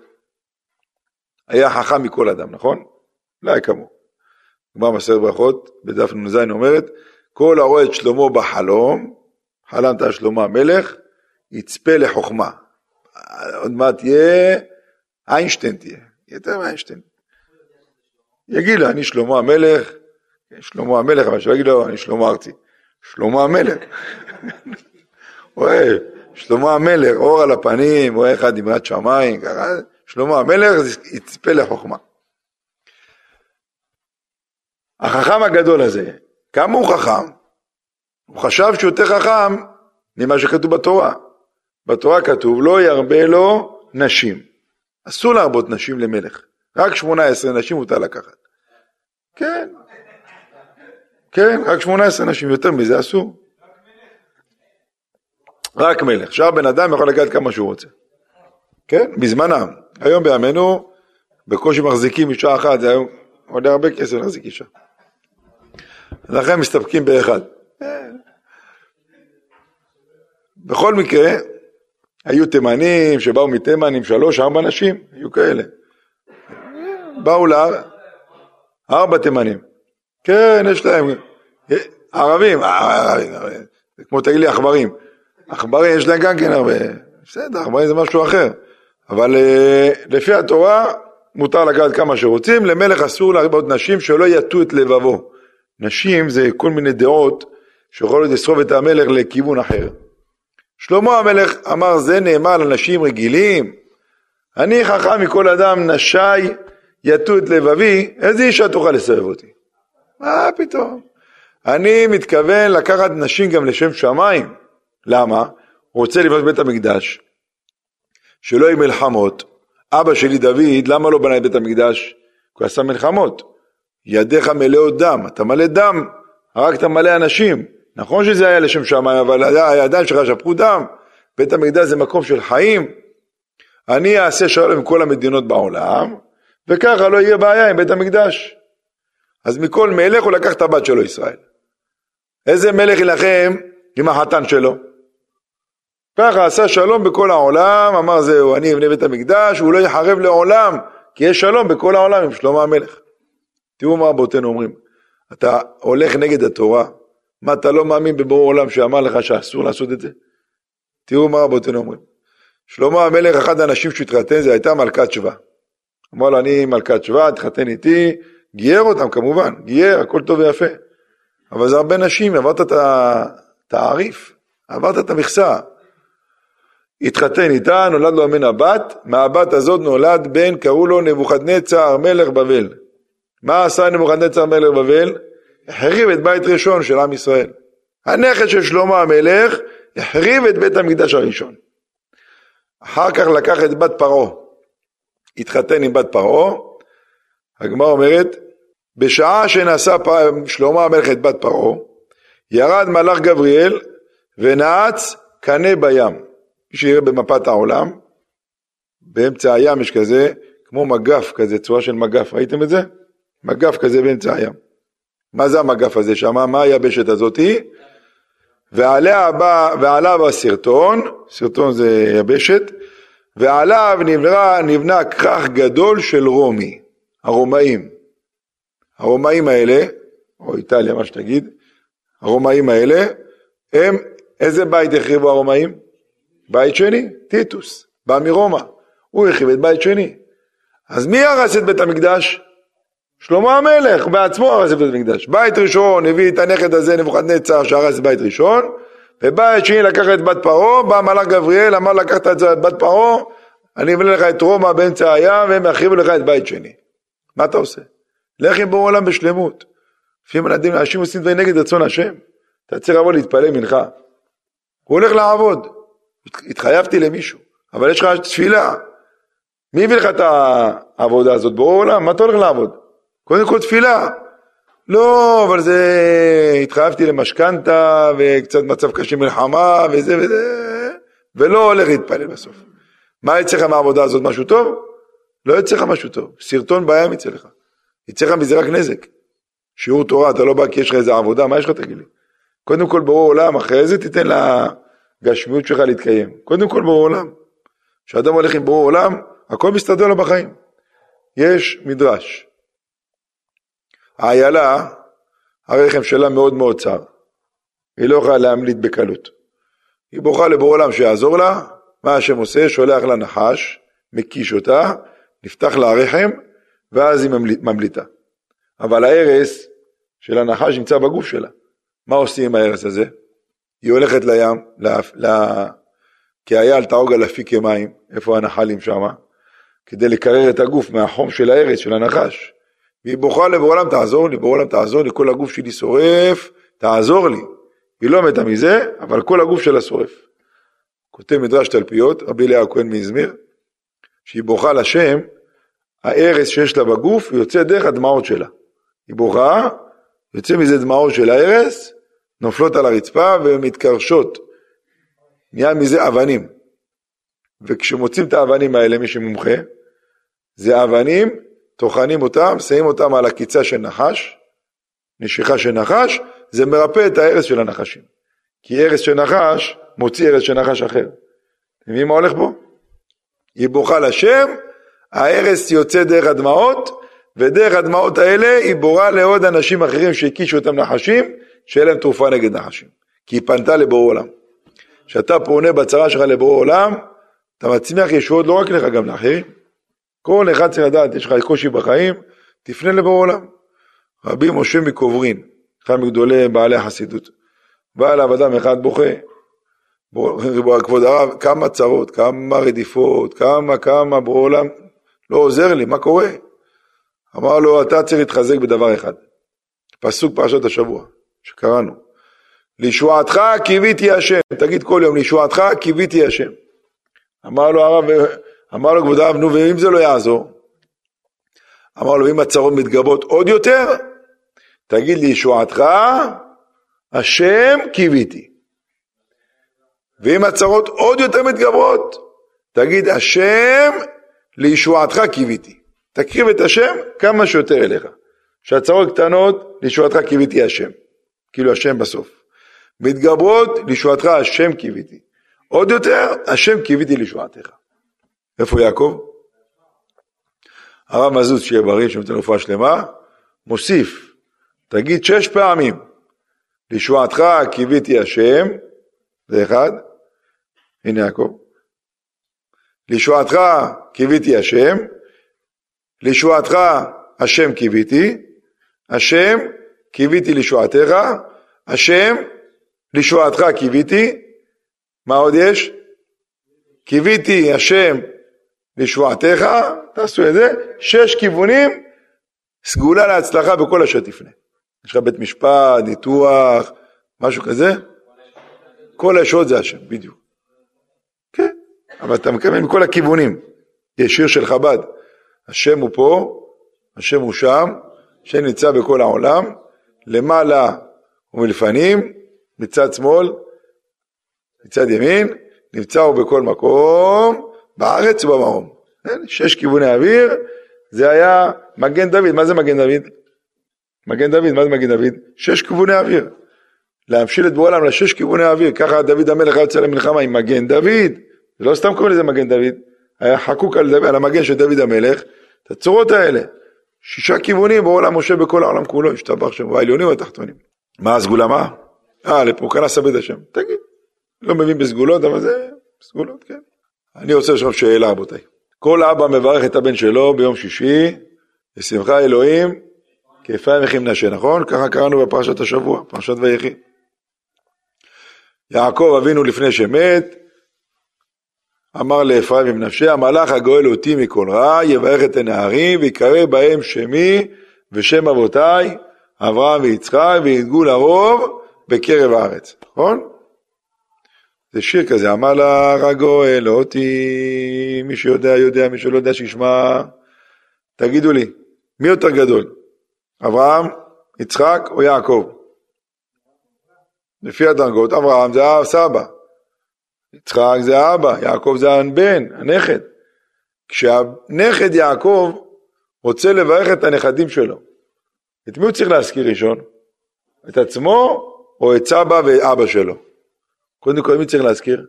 Speaker 1: היה חכם מכל אדם, נכון? לא היה כמוהו. גמר מסר ברכות, בדף נ"ז אומרת, כל הרואה את שלמה בחלום, חלמת על שלמה המלך, יצפה לחוכמה. עוד מעט תהיה, איינשטיין תהיה, יותר מאיינשטיין. יגיד לו, אני שלמה המלך, שלמה המלך, אבל שלא יגיד לו, אני שלמה ארצי. שלמה המלך. רואה, שלמה המלך, אור על הפנים, רואה אחד דמרת שמיים, ככה, שלמה המלך יצפה לחוכמה. החכם הגדול הזה, כמה הוא חכם? הוא חשב שהוא יותר חכם ממה שכתוב בתורה. בתורה כתוב לא ירבה לו נשים. אסור להרבות נשים למלך. רק 18 נשים מותר לקחת. כן. כן, רק 18 נשים, יותר מזה אסור. רק מלך. שאר בן אדם יכול לקחת כמה שהוא רוצה. כן, בזמנם. היום בימינו בקושי מחזיקים אישה אחת, זה היום עולה הרבה כסף להחזיק אישה. לכן מסתפקים באחד. בכל מקרה, היו תימנים שבאו מתימן עם שלוש, ארבע נשים, היו כאלה. באו להר, ארבע תימנים. כן, יש להם, ערבים, ערבים, כמו תגיד לי עכברים. עכברים יש להם גם כן הרבה, בסדר, עכברים זה משהו אחר. אבל אה, לפי התורה מותר לקחת כמה שרוצים, למלך אסור להרבות נשים שלא יטו את לבבו. נשים זה כל מיני דעות שיכולות לשרוף את המלך לכיוון אחר. שלמה המלך אמר זה נאמר לנשים רגילים, אני חכם מכל אדם נשי יטו את לבבי, איזה אישה תוכל לסרב אותי? מה פתאום? אני מתכוון לקחת נשים גם לשם שמיים. למה? הוא רוצה לבנות בית המקדש, שלא יהיו מלחמות. אבא שלי דוד, למה לא בנה את בית המקדש? כי הוא עשה מלחמות. ידיך מלאות דם, אתה מלא דם, הרגת מלא אנשים. נכון שזה היה לשם שמיים, אבל הידיים שלך שפכו דם. בית המקדש זה מקום של חיים. אני אעשה שלום עם כל המדינות בעולם, וככה לא יהיה בעיה עם בית המקדש. אז מכל מלך הוא לקח את הבת שלו ישראל. איזה מלך יילחם עם החתן שלו? ככה עשה שלום בכל העולם, אמר זהו, אני אבנה בית המקדש, הוא לא יחרב לעולם, כי יש שלום בכל העולם עם שלמה המלך. תראו מה רבותינו אומרים, אתה הולך נגד התורה, מה אתה לא מאמין בבור עולם שאמר לך שאסור לעשות את זה? תראו מה רבותינו אומרים. שלמה המלך, אחד האנשים שהתחתן זה הייתה מלכת שבא. אמר לו, אני מלכת שבא, תחתן איתי, גייר אותם כמובן, גייר, הכל טוב ויפה. אבל זה הרבה נשים, עברת את התעריף, עברת את המכסה. התחתן איתה, נולד לו ממנה בת, מהבת הזאת נולד בן, קראו לו נבוכדנצר מלך בבל. מה עשה נבוכדנצר מלך בבל? החריב את בית ראשון של עם ישראל. הנכד של שלמה המלך החריב את בית המקדש הראשון. אחר כך לקח את בת פרעה, התחתן עם בת פרעה, הגמרא אומרת, בשעה שנשא שלמה המלך את בת פרעה, ירד מלאך גבריאל ונעץ קנה בים. שיראה במפת העולם, באמצע הים יש כזה, כמו מגף כזה, צורה של מגף, ראיתם את זה? מגף כזה באמצע הים. מה זה המגף הזה שם? מה היבשת הזאתי? ועליה בא, ועליו הסרטון, סרטון זה יבשת, ועליו נבנה, נבנה כרך גדול של רומי, הרומאים. הרומאים האלה, או איטליה, מה שתגיד, הרומאים האלה, הם, איזה בית החריבו הרומאים? בית שני, טיטוס, בא מרומא, הוא הרחיב את בית שני. אז מי הרס את בית המקדש? שלמה המלך בעצמו הרס את בית המקדש. בית ראשון הביא את הנכד הזה נבוכדנצר שהרס בית ראשון, ובית שני לקח את בת פרעה, בא מלאך גבריאל, אמר לקחת את בת פרעה, אני אבנה לך את רומא באמצע הים, והם יחריבו לך את בית שני. מה אתה עושה? לך עם בור עולם בשלמות. לפעמים אנשים עושים דברים נגד רצון השם. אתה צריך לבוא להתפלל מנחה. הוא הולך לעבוד. התחייבתי למישהו, אבל יש לך תפילה. מי הביא לך את העבודה הזאת? ברור עולם, מה אתה הולך לעבוד? קודם כל תפילה. לא, אבל זה... התחייבתי למשכנתה, וקצת מצב קשה מלחמה, וזה וזה, ולא הולך להתפלל בסוף. מה יצא לך מהעבודה הזאת? משהו טוב? לא יצא לך משהו טוב. סרטון בים יצא לך. יצא לך מזה רק נזק. שיעור תורה, אתה לא בא כי יש לך איזה עבודה, מה יש לך תגיד לי? קודם כל ברור עולם, אחרי זה תיתן לגשמיות שלך להתקיים. קודם כל ברור עולם. כשאדם הולך עם ברור עולם, הכל מסתדר לו בחיים. יש מדרש. האיילה, הרחם שלה מאוד מאוד צר. היא לא יכולה להמליט בקלות. היא בוכה לבור עולם שיעזור לה, מה השם עושה? שולח לה נחש, מקיש אותה, נפתח לה הרחם, ואז היא ממליטה. אבל ההרס של הנחש נמצא בגוף שלה. מה עושים עם ההרס הזה? היא הולכת לים, כי היה תעוג על אפיקי מים, איפה הנחלים שמה? כדי לקרר את הגוף מהחום של ההרס, של הנחש. והיא בוכה לבורלם, תעזור לי, בורלם תעזור לי, כל הגוף שלי שורף, תעזור לי. היא לא מתה מזה, אבל כל הגוף שלה שורף. כותב מדרש תלפיות, רבי אליהו הכהן מאזמיר, שהיא בוכה לשם, הארס שיש לה בגוף יוצא דרך הדמעות שלה. היא בוכה, יוצא מזה דמעות של הארס, נופלות על הרצפה ומתקרשות. נהיה מזה אבנים. וכשמוצאים את האבנים האלה, מי שמומחה, זה אבנים, טוחנים אותם, שמים אותם על עקיצה של נחש, נשיכה של נחש, זה מרפא את ההרס של הנחשים. כי הרס של נחש מוציא הרס של נחש אחר. אתם מבינים מה הולך פה? היא בוכה לשם, ההרס יוצא דרך הדמעות, ודרך הדמעות האלה היא בורה לעוד אנשים אחרים שהקישו אותם נחשים, שיהיה להם תרופה נגד נחשים. כי היא פנתה לבורא עולם. כשאתה פונה בצרה שלך לבורא עולם, אתה מצמיח ישועות לא רק לך, גם לאחרים. כל אחד צריך לדעת, יש לך קושי בחיים, תפנה לבורא עולם. רבי משה מקוברין, אחד מגדולי בעלי החסידות, בא אליו אדם אחד בוכה, כבוד הרב, כמה צרות, כמה רדיפות, כמה, כמה, בורא עולם, לא עוזר לי, מה קורה? אמר לו, אתה צריך להתחזק בדבר אחד. פסוק פרשת השבוע, שקראנו. לישועתך קיוויתי השם. תגיד כל יום, לישועתך קיוויתי השם. אמר לו הרב, אמר לו כבוד הרב, נו, ואם זה לא יעזור? אמר לו, אם הצרות מתגברות עוד יותר, תגיד לישועתך, השם קיוויתי. ואם הצרות עוד יותר מתגברות, תגיד, השם לישועתך קיוויתי. תקריב את השם כמה שיותר אליך. שהצרות קטנות, לישועתך קיוויתי השם. כאילו השם בסוף. מתגברות, לישועתך השם קיוויתי. עוד יותר, השם קיוויתי לישועתך. איפה יעקב? הרב מזוז, שיהיה בריא, שנותן רפואה שלמה, מוסיף, תגיד שש פעמים, לישועתך קיוויתי השם, זה אחד, הנה יעקב, לישועתך קיוויתי השם, לישועתך השם קיוויתי, השם קיוויתי לישועתך, השם לישועתך קיוויתי, מה עוד יש? קיוויתי השם לישועתך, תעשו את זה, שש כיוונים, סגולה להצלחה בכל אשר תפנה. יש לך בית משפט, ניתוח, משהו כזה? כל הישועות זה השם, בדיוק. כן, אבל אתה מקבל מכל הכיוונים. יש שיר של חב"ד, השם הוא פה, השם הוא שם, השם נמצא בכל העולם, למעלה ומלפנים, מצד שמאל, מצד ימין, נמצא הוא בכל מקום, בארץ ובמרום. כן? שש כיווני אוויר, זה היה מגן דוד. מה זה מגן דוד? מגן דוד, מה זה מגן דוד? שש כיווני אוויר. להמשיל את בורא לשש כיווני אוויר. ככה דוד המלך היה יוצא למלחמה עם מגן דוד. לא סתם קוראים לזה מגן דוד. היה חקוק על, דוד, על המגן של דוד המלך, את הצורות האלה. שישה כיוונים בעולם משה בכל העולם כולו, השתבח שם, העליונים והתחתונים. מה הסגולה מה? אה, לפה כאן עשה בית השם. תגיד. לא מבין בסגולות, אבל זה סגולות, כן. אני רוצה לשאול שאלה, רבותיי. כל אבא מברך את הבן שלו ביום שישי, בשמחה אלוהים, כאפרים וכמנשה, נכון? ככה קראנו בפרשת השבוע, פרשת ויחי. יעקב אבינו לפני שמת, אמר לאפרים ומנשה, המלאך הגואל אותי מכל רע, יברך את הנערים, ויקרא בהם שמי ושם אבותיי, אברהם ויצחק, וידגו לרוב בקרב הארץ, נכון? זה שיר כזה, לה רגו אותי, מי שיודע יודע, מי שלא יודע שישמע. תגידו לי, מי יותר גדול? אברהם, יצחק או יעקב? לפי הדרגות, אברהם זה הסבא, יצחק זה האבא, יעקב זה הבן, הנכד. כשהנכד יעקב רוצה לברך את הנכדים שלו, את מי הוא צריך להזכיר ראשון? את עצמו או את סבא ואבא שלו? קודם כל מי צריך להזכיר?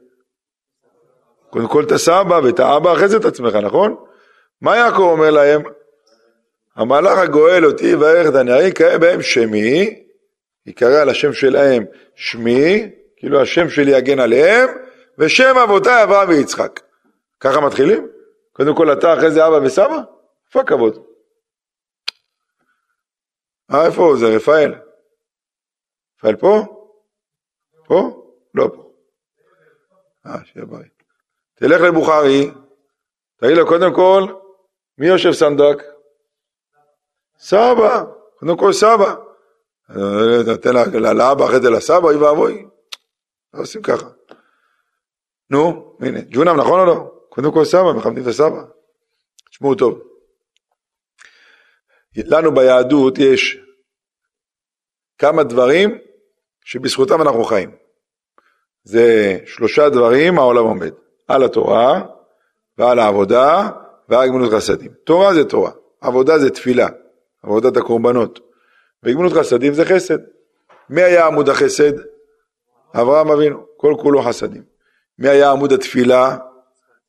Speaker 1: קודם כל את הסבא ואת האבא, אחרי זה את עצמך, נכון? מה יעקב אומר להם? המלאך הגואל אותי וירך את הנערים, יקרא בהם שמי, יקרא על השם שלהם שמי, כאילו השם שלי יגן עליהם, ושם אבותיי אברהם ויצחק. ככה מתחילים? קודם כל אתה, אחרי זה אבא וסבא? איפה הכבוד? אה, איפה זה? רפאל? רפאל פה? פה? לא פה. אה, שיהיה בריא. תלך לבוכרי, תגיד לו קודם כל, מי יושב סנדק? סבא, קודם כל סבא. נותן לאבא אחרי זה לסבא, אוי ואבוי. לא עושים ככה. נו, הנה, ג'ונם נכון או לא? קודם כל סבא, מכבדים את הסבא. תשמעו טוב. לנו ביהדות יש כמה דברים שבזכותם אנחנו חיים. זה שלושה דברים העולם עומד, על התורה ועל העבודה ועל גמילות חסדים. תורה זה תורה, עבודה זה תפילה, עבודת הקורבנות, וגמילות חסדים זה חסד. מי היה עמוד החסד? אברהם אבינו, כל כולו חסדים. מי היה עמוד התפילה?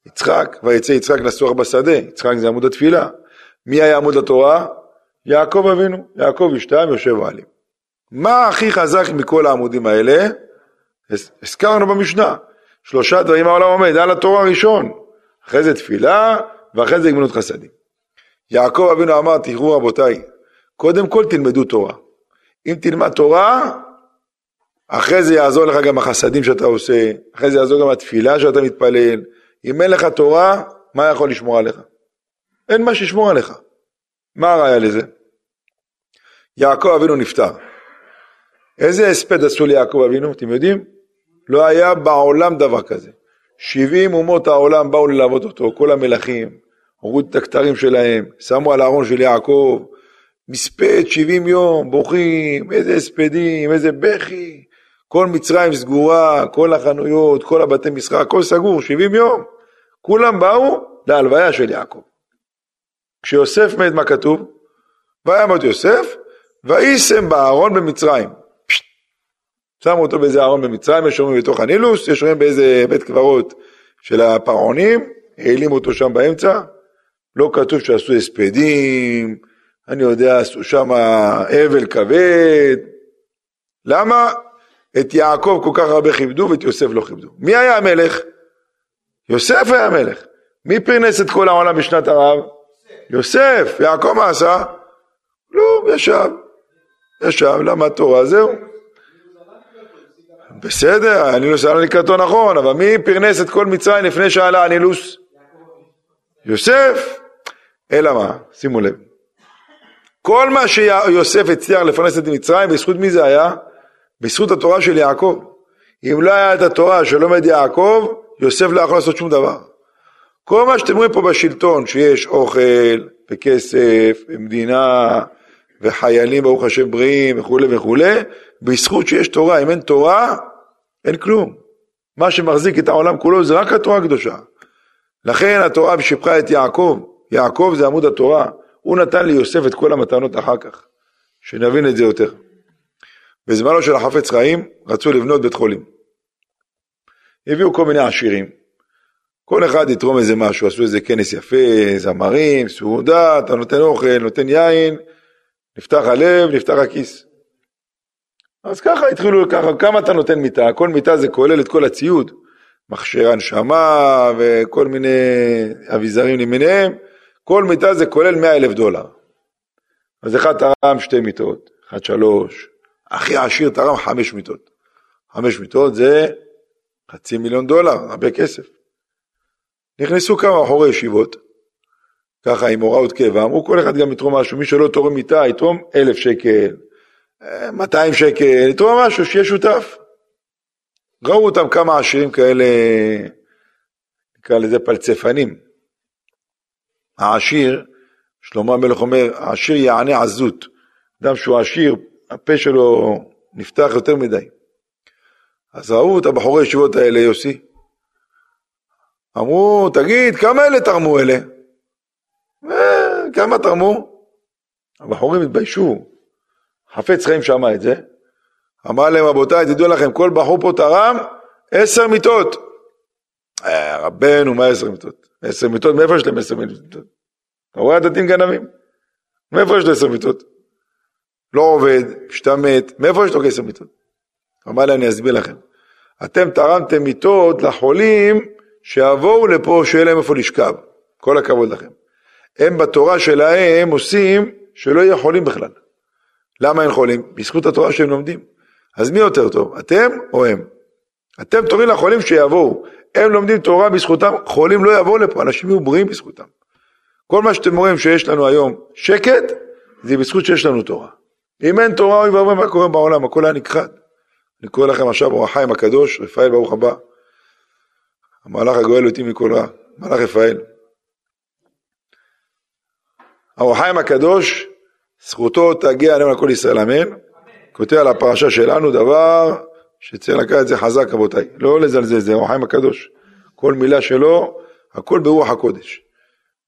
Speaker 1: יצחק, ויצא יצחק לסוח בשדה, יצחק זה עמוד התפילה. מי היה עמוד התורה? יעקב אבינו, יעקב אשתם יושב עלים. מה הכי חזק מכל העמודים האלה? הזכרנו במשנה, שלושה דברים העולם עומד, על התורה הראשון, אחרי זה תפילה ואחרי זה גמילות חסדים. יעקב אבינו אמר, תראו רבותיי, קודם כל תלמדו תורה. אם תלמד תורה, אחרי זה יעזור לך גם החסדים שאתה עושה, אחרי זה יעזור גם התפילה שאתה מתפלל. אם אין לך תורה, מה יכול לשמור עליך? אין מה שישמור עליך. מה הראיה לזה? יעקב אבינו נפטר. איזה הספד עשו ליעקב אבינו, אתם יודעים? לא היה בעולם דבר כזה. 70 אומות העולם באו ללוות אותו, כל המלכים, הורידו את הכתרים שלהם, שמו על הארון של יעקב, מספד 70 יום, בוכים, איזה הספדים, איזה בכי, כל מצרים סגורה, כל החנויות, כל הבתי משחק, הכל סגור, 70 יום. כולם באו להלוויה של יעקב. כשיוסף מת, מה כתוב? וימות יוסף, ויישם בארון במצרים. שמו אותו באיזה ארון במצרים, יש אומרים בתוך הנילוס, יש אומרים באיזה בית קברות של הפרעונים, העלימו אותו שם באמצע, לא כתוב שעשו הספדים, אני יודע, עשו שם אבל כבד. למה? את יעקב כל כך הרבה כיבדו ואת יוסף לא כיבדו. מי היה המלך? יוסף היה המלך. מי פרנס את כל העולם בשנת הרב? יוסף. יעקב מה עשה? לא, ישב. ישב, למד תורה, זהו. בסדר, הנילוס עלה לקראתו נכון, אבל מי פרנס את כל מצרים לפני שעלה הנילוס? יוסף. אלא מה? שימו לב. כל מה שיוסף הצליח לפרנס את מצרים, בזכות מי זה היה? בזכות התורה של יעקב. אם לא היה את התורה שלומד יעקב, יוסף לא יכול לעשות שום דבר. כל מה שאתם רואים פה בשלטון, שיש אוכל וכסף ומדינה וחיילים ברוך השם בריאים וכולי וכולי, בזכות שיש תורה. אם אין תורה, אין כלום. מה שמחזיק את העולם כולו זה רק התורה הקדושה. לכן התורה שיבחה את יעקב. יעקב זה עמוד התורה. הוא נתן ליוסף את כל המתנות אחר כך. שנבין את זה יותר. בזמנו של החפץ חיים רצו לבנות בית חולים. הביאו כל מיני עשירים. כל אחד יתרום איזה משהו, עשו איזה כנס יפה, זמרים, סעודה, אתה נותן אוכל, נותן יין, נפתח הלב, נפתח הכיס. אז ככה התחילו, ככה, כמה אתה נותן מיטה? כל מיטה זה כולל את כל הציוד, מכשיר הנשמה וכל מיני אביזרים למיניהם, כל מיטה זה כולל 100 אלף דולר. אז אחד תרם שתי מיטות, אחד שלוש, הכי עשיר תרם חמש מיטות. חמש מיטות זה חצי מיליון דולר, הרבה כסף. נכנסו כמה בחורי ישיבות, ככה עם הוראות קבע, אמרו כל אחד גם יתרום משהו, מי שלא תורם מיטה יתרום אלף שקל, 200 שקל, יתרום משהו, שיהיה שותף. ראו אותם כמה עשירים כאלה, נקרא לזה פלצפנים. העשיר, שלמה המלך אומר, העשיר יענה עזות. אדם שהוא עשיר, הפה שלו נפתח יותר מדי. אז ראו את הבחורי הישיבות האלה, יוסי. אמרו, תגיד, כמה אלה תרמו אלה? אה, כמה תרמו? הבחורים התביישו. חפץ חיים שמע את זה. אמר להם, רבותיי, תדעו לכם, כל בחור פה תרם עשר מיטות. אה, רבנו, מה עשר מיטות? עשר מיטות, מאיפה יש להם עשר מיטות? אתה רואה הדתיים גנבים? מאיפה יש לו עשר מיטות? לא עובד, משתמט, מאיפה יש לו כסף מיטות? אמר לי, אני אסביר לכם. אתם תרמתם מיטות לחולים שיבואו לפה, שיהיה להם איפה לשכב. כל הכבוד לכם. הם בתורה שלהם עושים שלא יהיה חולים בכלל. למה אין חולים? בזכות התורה שהם לומדים. אז מי יותר טוב, אתם או הם? אתם תורים לחולים שיבואו. הם לומדים תורה בזכותם, חולים לא יבואו לפה, אנשים יהיו בריאים בזכותם. כל מה שאתם רואים שיש לנו היום שקט, זה בזכות שיש לנו תורה. אם אין תורה, אוי ואבוי מה קורה בעולם, הכל היה נכחד. אני קורא לכם עכשיו אור החיים הקדוש, רפאל ברוך הבא. המהלך הגואל אותי מכל רע, מלאך רפאל. האור החיים הקדוש, זכותו תגיע עלינו לכל ישראל אמן. כותב על הפרשה שלנו דבר שצריך לקחת את זה חזק רבותיי, לא לזלזל, זה האור החיים הקדוש. כל מילה שלו, הכל ברוח הקודש.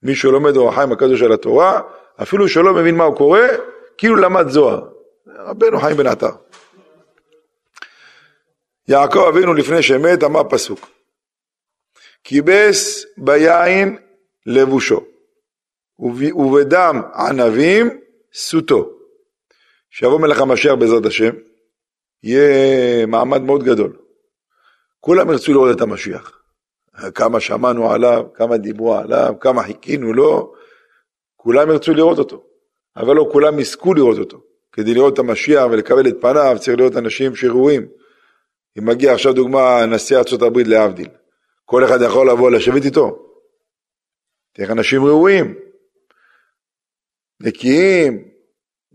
Speaker 1: מי שלומד אור החיים הקדוש על התורה, אפילו שלא מבין מה הוא קורא, כאילו למד זוהר. רבנו חיים בן עטר. יעקב אבינו לפני שמת אמר פסוק. כיבס ביין לבושו ובדם ענבים סוטו שיבוא מלך המשיח בעזרת השם יהיה מעמד מאוד גדול. כולם ירצו לראות את המשיח. כמה שמענו עליו, כמה דיברו עליו, כמה חיכינו לו, כולם ירצו לראות אותו, אבל לא כולם יזכו לראות אותו. כדי לראות את המשיח ולקבל את פניו צריך לראות אנשים שראויים. אם מגיע עכשיו דוגמה נשיא ארה"ב להבדיל, כל אחד יכול לבוא לשבת איתו. תראה אנשים ראויים, נקיים,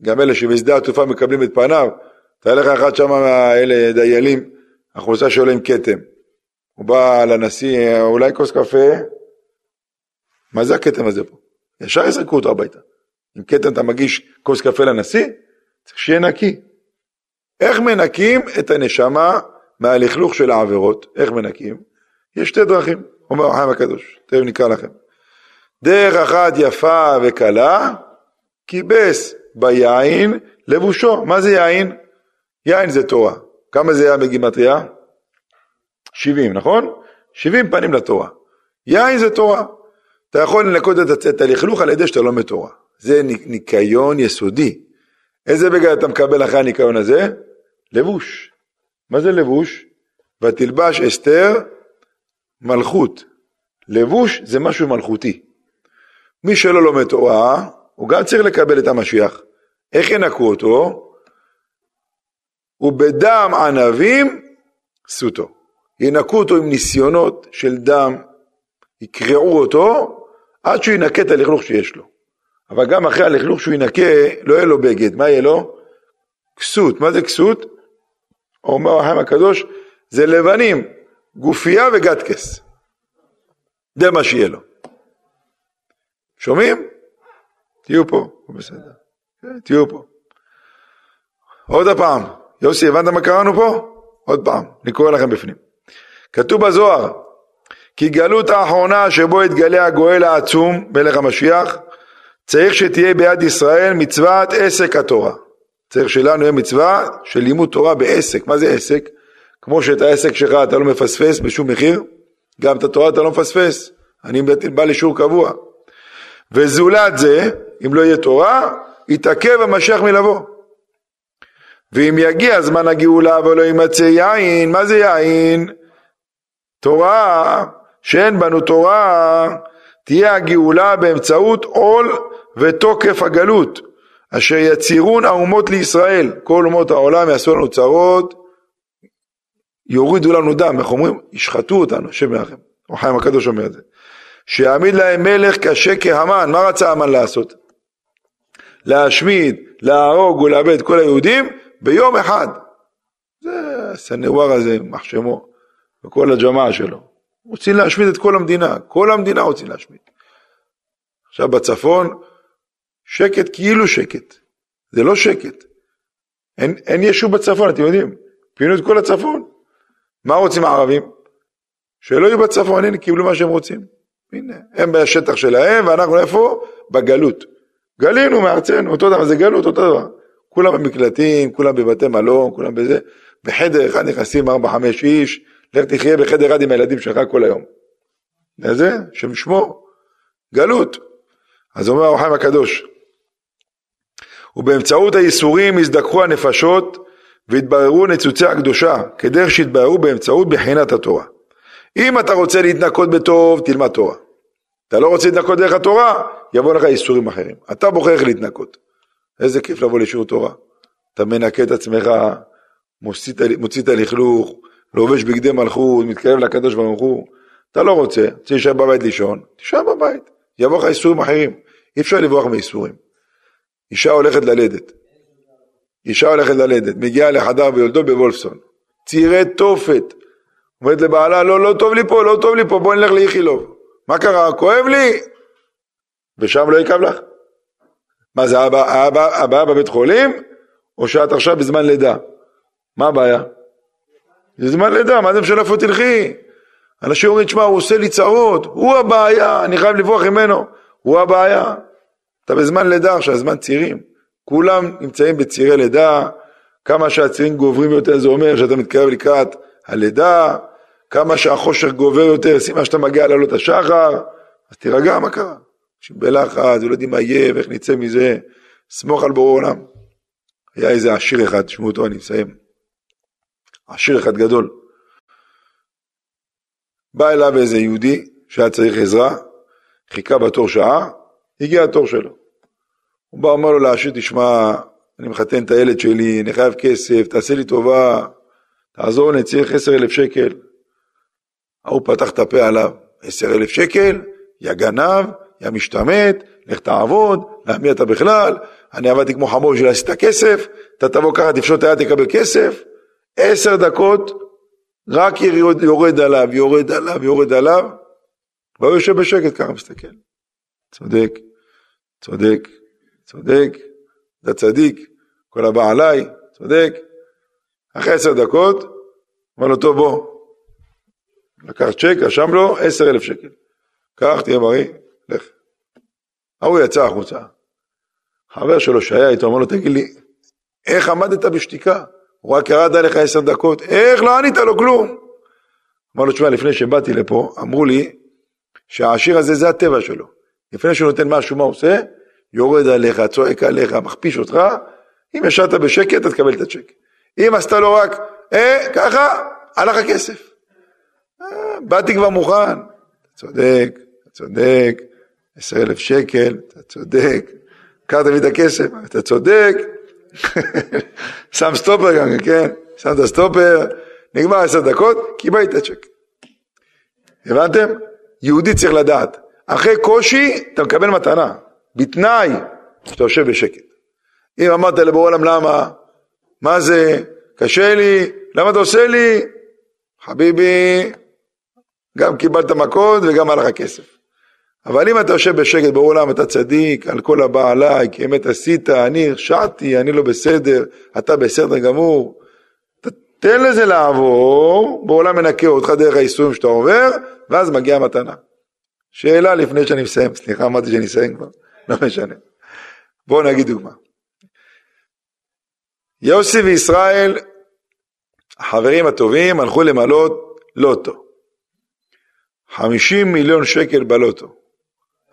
Speaker 1: גם אלה שבשדה התעופה מקבלים את פניו. תראה לך אחד שם מהאלה דיילים, החולצה שעולה עם כתם. הוא בא לנשיא, אולי כוס קפה, מה זה הכתם הזה פה? ישר יזרקו אותו הביתה. אם כתם אתה מגיש כוס קפה לנשיא, צריך שיהיה נקי. איך מנקים את הנשמה מהלכלוך של העבירות? איך מנקים? יש שתי דרכים, אומר החיים הקדוש, תכף נקרא לכם. דרך אחת יפה וקלה, כיבס ביין לבושו. מה זה יין? יין זה תורה. כמה זה היה בגימטריה? 70, נכון? 70 פנים לתורה. יין זה תורה. אתה יכול לנקות את הלכלוך על ידי שאתה לומד תורה. זה ניקיון יסודי. איזה בגד אתה מקבל אחרי הניקיון הזה? לבוש. מה זה לבוש? ותלבש אסתר מלכות. לבוש זה משהו מלכותי. מי שלא לומד תורה, הוא גם צריך לקבל את המשיח. איך ינקו אותו? ובדם ענבים סוטו. ינקו אותו עם ניסיונות של דם, יקרעו אותו, עד שהוא ינקה את הלכלוך שיש לו. אבל גם אחרי הלכלוך שהוא ינקה, לא יהיה לו בגד, מה יהיה לו? כסות, מה זה כסות? אומר החיים הקדוש, זה לבנים, גופייה וגטקס. זה מה שיהיה לו. שומעים? תהיו פה, בסדר. תהיו פה. עוד הפעם, יוסי, הבנת מה קראנו פה? עוד פעם, אני קורא לכם בפנים. כתוב בזוהר, כי גלות האחרונה שבו יתגלה הגואל העצום, מלך המשיח, צריך שתהיה ביד ישראל מצוות עסק התורה. צריך שלנו יהיה מצווה של לימוד תורה בעסק. מה זה עסק? כמו שאת העסק שלך אתה לא מפספס בשום מחיר, גם את התורה אתה לא מפספס. אני בא לשיעור קבוע. וזולת זה, אם לא יהיה תורה, יתעכב המשיח מלבוא. ואם יגיע זמן הגאולה ולא יימצא יין, מה זה יין? תורה, שאין בנו תורה, תהיה הגאולה באמצעות עול ותוקף הגלות, אשר יצירון האומות לישראל, כל אומות העולם יעשו לנו צרות, יורידו לנו דם, איך אומרים? ישחטו אותנו, השם ירחם. חיים הקדוש אומר את זה. שיעמיד להם מלך קשה כהמן, מה רצה המן לעשות? להשמיד, להרוג ולאבד כל היהודים ביום אחד. זה הסנוואר הזה, מחשמו, וכל הג'מאעה שלו. רוצים להשמיד את כל המדינה, כל המדינה רוצים להשמיד. עכשיו בצפון, שקט כאילו שקט, זה לא שקט. אין, אין ישוב בצפון, אתם יודעים, פינו את כל הצפון. מה רוצים הערבים? שלא יהיו בצפון, הנה קיבלו מה שהם רוצים. הנה, הם בשטח שלהם, ואנחנו איפה? בגלות. גלינו מארצנו, אותו דבר, זה גלות, אותו דבר. כולם במקלטים, כולם בבתי מלון, כולם בזה. בחדר אחד נכנסים ארבע, חמש איש, לך תחיה בחדר אחד עם הילדים שלך כל היום. זה, שם שמו, גלות. אז אומר הרוחיים הקדוש, ובאמצעות הייסורים יזדככו הנפשות והתבררו ניצוצי הקדושה, כדרך שהתבררו באמצעות בחינת התורה. אם אתה רוצה להתנקות בטוב, תלמד תורה. אתה לא רוצה להתנקות דרך התורה, יבוא לך איסורים אחרים. אתה בוחר איך להתנקות. איזה כיף לבוא לשיעור תורה. אתה מנקה את עצמך, מוציא את הלכלוך, לובש בגדי מלכות, מתקרב לקדוש ברוך הוא. אתה לא רוצה, רוצה להישאר בבית לישון, תישאר בבית. יבוא לך איסורים אחרים. אי אפשר לברוח מאיסורים. אישה הולכת ללדת. אישה הולכת ללדת, מגיעה לחדר ביולדו בוולפסון. צעירי תופת. אומרת לבעלה, לא, לא טוב לי פה, לא טוב לי פה, בוא נלך לאיכילוב. מה קרה? כואב לי. ושם לא יכאב לך? מה זה, הבעיה בבית חולים, או שאת עכשיו בזמן לידה? מה הבעיה? זה זמן לידה, מה זה משנה איפה תלכי? אנשים אומרים, תשמע, הוא עושה לי צרות, הוא הבעיה, אני חייב לברוח ממנו, הוא הבעיה. אתה בזמן לידה עכשיו, זמן צירים. כולם נמצאים בצירי לידה, כמה שהצירים גוברים יותר זה אומר שאתה מתקרב לקראת הלידה, כמה שהחושך גובר יותר, סימן שאתה מגיע לעלות השחר, אז תירגע, מה קרה? אנשים בלחץ, לא יודעים מה יהיה ואיך נצא מזה, סמוך על בורא עולם. היה איזה עשיר אחד, תשמעו אותו, אני מסיים. עשיר אחד גדול. בא אליו איזה יהודי שהיה צריך עזרה, חיכה בתור שעה, הגיע התור שלו. הוא בא, אומר לו לעשיר, תשמע, אני מחתן את הילד שלי, אני חייב כסף, תעשה לי טובה, תעזור לי, צריך עשר אלף שקל. ההוא פתח את הפה עליו, עשר אלף שקל, יא גנב, יא משתמט, לך תעבוד, להמי אתה בכלל, אני עבדתי כמו חמור בשביל להשיג את הכסף, אתה תבוא ככה, תפשוט את היד, תקבל כסף. עשר דקות, רק יורד, יורד עליו, יורד עליו, יורד עליו, והוא יושב בשקט ככה, מסתכל. צודק, צודק, צודק, אתה צדיק, כל הבא עליי, צודק. אחרי עשר דקות, אמר לו, טוב, בוא. לקח צ'ק, רשם לו עשר אלף שקל. קח, תהיה בריא, לך. ההוא יצא החוצה. חבר שלו שהיה איתו, אמר לו, תגיד לי, איך עמדת בשתיקה? הוא רק ירד עליך עשר דקות, איך לא ענית לו כלום? אמר לו, תשמע, לפני שבאתי לפה, אמרו לי שהעשיר הזה זה הטבע שלו. לפני שהוא נותן משהו, מה הוא עושה? יורד עליך, צועק עליך, מכפיש אותך, אם ישבת בשקט, אתה תקבל את הצ'ק. אם עשת לו רק, אה, ככה, הלך הכסף. אה, באתי כבר מוכן. אתה צודק, אתה צודק, עשר אלף שקל, אתה צודק, קח תביא את הכסף, אתה צודק, שם סטופר גם, כן, שם את הסטופר, נגמר עשר דקות, קיבל את הצ'ק. הבנתם? יהודי צריך לדעת, אחרי קושי אתה מקבל מתנה, בתנאי שאתה יושב בשקט. אם אמרת לבורא עולם למה, מה זה, קשה לי, למה אתה עושה לי? חביבי, גם קיבלת מכות וגם הלך הכסף. אבל אם אתה יושב בשקט בעולם, אתה צדיק, על כל הבא עליי, כי אמת עשית, אני הרשעתי, אני לא בסדר, אתה בסדר גמור. תן לזה לעבור, בעולם מנקה אותך דרך האיסורים שאתה עובר, ואז מגיעה המתנה. שאלה לפני שאני מסיים, סליחה, אמרתי שאני אסיים כבר, לא משנה. בואו נגיד דוגמה. יוסי וישראל, החברים הטובים, הלכו למלות לוטו. 50 מיליון שקל בלוטו.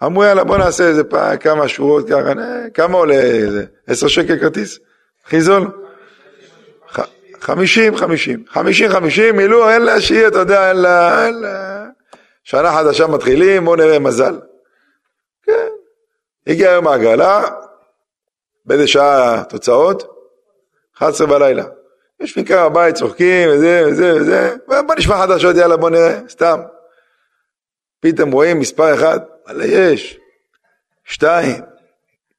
Speaker 1: אמרו יאללה בוא נעשה איזה פעם כמה שורות ככה, כמה עולה איזה, עשר שקל כרטיס? הכי זול? חמישים, חמישים, חמישים, חמישים, מילאו, אין לה שיהיה, אתה יודע, אין לה, אין לה. שנה חדשה מתחילים, בואו נראה מזל. כן. הגיע יום ההגרלה, באיזה שעה תוצאות? 11 בלילה. יש מקרה בבית, צוחקים, וזה, וזה, וזה, בוא נשמע חדשות, יאללה, בוא נראה, סתם. פתאום רואים מספר אחד, וואלה יש, שתיים,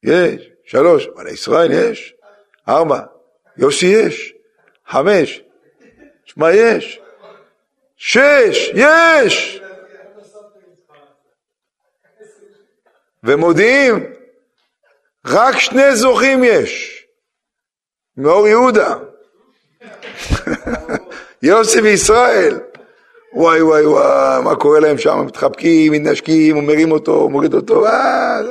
Speaker 1: יש, שלוש, וואלה ישראל יש, ארבע, יוסי יש, חמש, שמע יש, שש, יש! ומודיעים, רק שני זוכים יש, מאור יהודה, יוסי וישראל. וואי וואי וואי, מה קורה להם שם, מתחבקים, מתנשקים, הוא מרים אותו, מוריד אותו, וואי.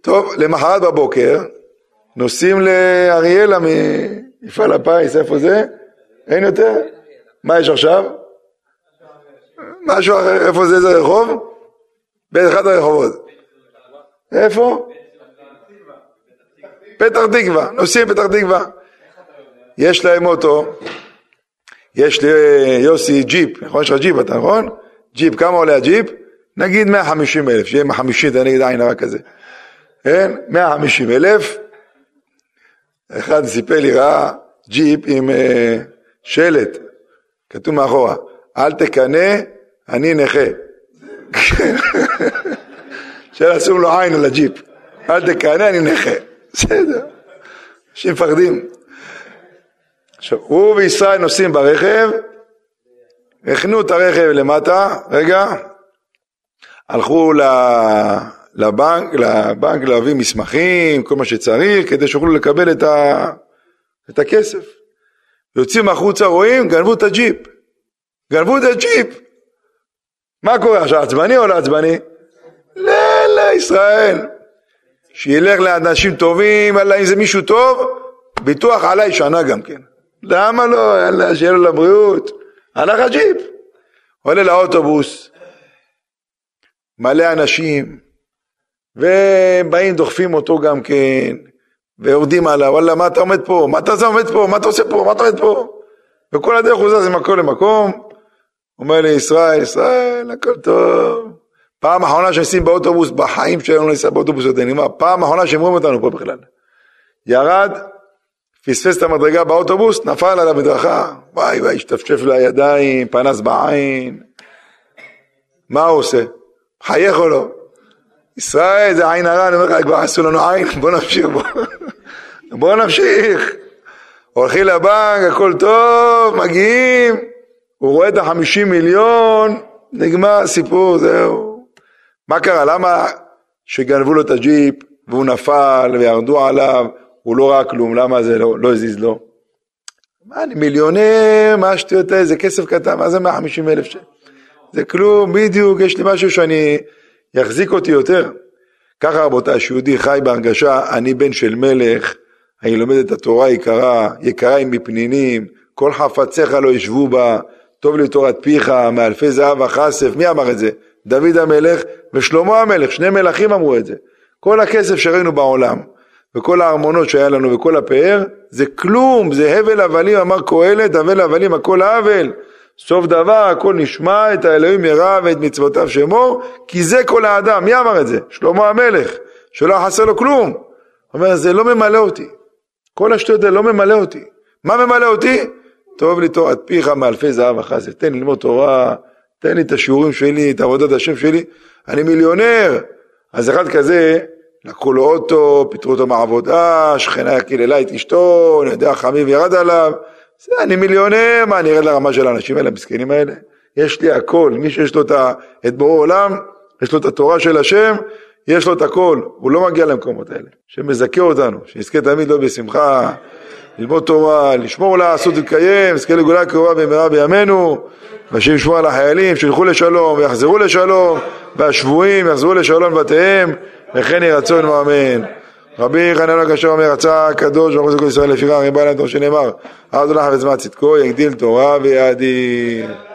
Speaker 1: טוב, למחרת בבוקר, נוסעים לאריאלה ממפעל הפיס, איפה זה? אין יותר? מה יש עכשיו? משהו אחר, איפה זה, איזה רחוב? באחד הרחובות. איפה? פתח תקווה, נוסעים פתח תקווה. יש להם אוטו, יש ליוסי ג'יפ, נכון? יש לך ג'יפ אתה, נכון? ג'יפ, כמה עולה הג'יפ? נגיד 150 אלף, שיהיה 150, אתה נגיד עין הרע כזה. כן? 150 אלף. אחד סיפר לי, ראה ג'יפ עם uh, שלט, כתוב מאחורה, אל תקנא, אני נכה. שלשים לו עין על הג'יפ, אל תקנא, אני נכה. בסדר, אנשים מפחדים. עכשיו, הוא וישראל נוסעים ברכב, הכנו את הרכב למטה, רגע, הלכו לבנק, לבנק להביא מסמכים, כל מה שצריך, כדי שיוכלו לקבל את, ה, את הכסף. יוצאים החוצה, רואים, גנבו את הג'יפ. גנבו את הג'יפ. מה קורה עכשיו, עצבני או לא עצבני? לא, לא, ישראל. שילך לאנשים טובים, אללה, אם זה מישהו טוב, ביטוח עליי שנה גם כן. למה לא? שיהיה לו לבריאות. הלך הג'יפ. עולה לאוטובוס, מלא אנשים, ובאים דוחפים אותו גם כן, ויורדים עליו, וואלה, מה אתה עומד פה? מה אתה עומד פה? מה אתה עושה פה? מה אתה עומד פה? וכל הדרך הוא זז ממקום למקום, אומר לי, ישראל, ישראל, הכל טוב. פעם אחרונה שנשים באוטובוס, בחיים שלנו לא ניסע באוטובוס יותר נגמר, פעם אחרונה שהם רואים אותנו פה בכלל. ירד, פספס את המדרגה באוטובוס, נפל על המדרכה, וואי וואי, השתפשף לידיים, פנס בעין. מה הוא עושה? מחייך או לא? ישראל זה עין הרע, אני אומר לך, כבר עשו לנו עין, בוא נמשיך, בוא, בוא נמשיך. הולכים לבנק, הכל טוב, מגיעים, הוא רואה את החמישים מיליון, נגמר הסיפור, זהו. מה קרה? למה שגנבו לו את הג'יפ והוא נפל וירדו עליו, הוא לא ראה כלום, למה זה לא, לא הזיז לו? מה, אני מיליונר, מה השטויות האלה, זה כסף קטן, מה זה 150 אלף שקל? זה כלום, בדיוק, יש לי משהו שאני, יחזיק אותי יותר. ככה רבותיי, שיהודי חי בהרגשה, אני בן של מלך, אני לומד את התורה יקרה, יקרה היא מפנינים, כל חפציך לא ישבו בה, טוב לי תורת פיך, מאלפי זהב וכסף, מי אמר את זה? דוד המלך ושלמה המלך, שני מלכים אמרו את זה. כל הכסף שראינו בעולם, וכל הארמונות שהיה לנו וכל הפאר, זה כלום, זה הבל הבלים, אמר קהלת, הבל הבלים הכל האבל. סוף דבר הכל נשמע את האלוהים ירא ואת מצוותיו שמור, כי זה כל האדם. מי אמר את זה? שלמה המלך, שלא חסר לו כלום. אומר, זה לא ממלא אותי. כל השטויות האלה לא ממלא אותי. מה ממלא אותי? טוב לי תורת פיך מאלפי זהב אחז. תן לי ללמוד תורה, תן לי את השיעורים שלי, את עבודת השם שלי. אני מיליונר. אז אחד כזה, לקחו לו אוטו, פיטרו אותו מהעבודה, שכנה קיללה את אשתו, יודע, חמיב ירד עליו. זה, אני מיליונר, מה, אני ארד לרמה של האנשים האלה, המסכנים האלה? יש לי הכל, מי שיש לו את בורא עולם, יש לו את התורה של השם, יש לו את הכל, הוא לא מגיע למקומות האלה. שמזכה אותנו, שנזכה תמיד לא בשמחה, ללמוד תורה, לשמור לעשות ולקיים, נזכה לגאולה קרובה במהרה בימינו, והשם ישמור על החיילים, שילכו לשלום ויחזרו לשלום, והשבויים יחזרו לשלום לבתיהם, וכן יהי רצון ואמן. רבי חנן כאשר אומר רצה הקדוש ברוך הוא כל ישראל לפיכך ריבה להם תור שנאמר עד הולך וזמן צדקו יגדיל תורה ויאדיר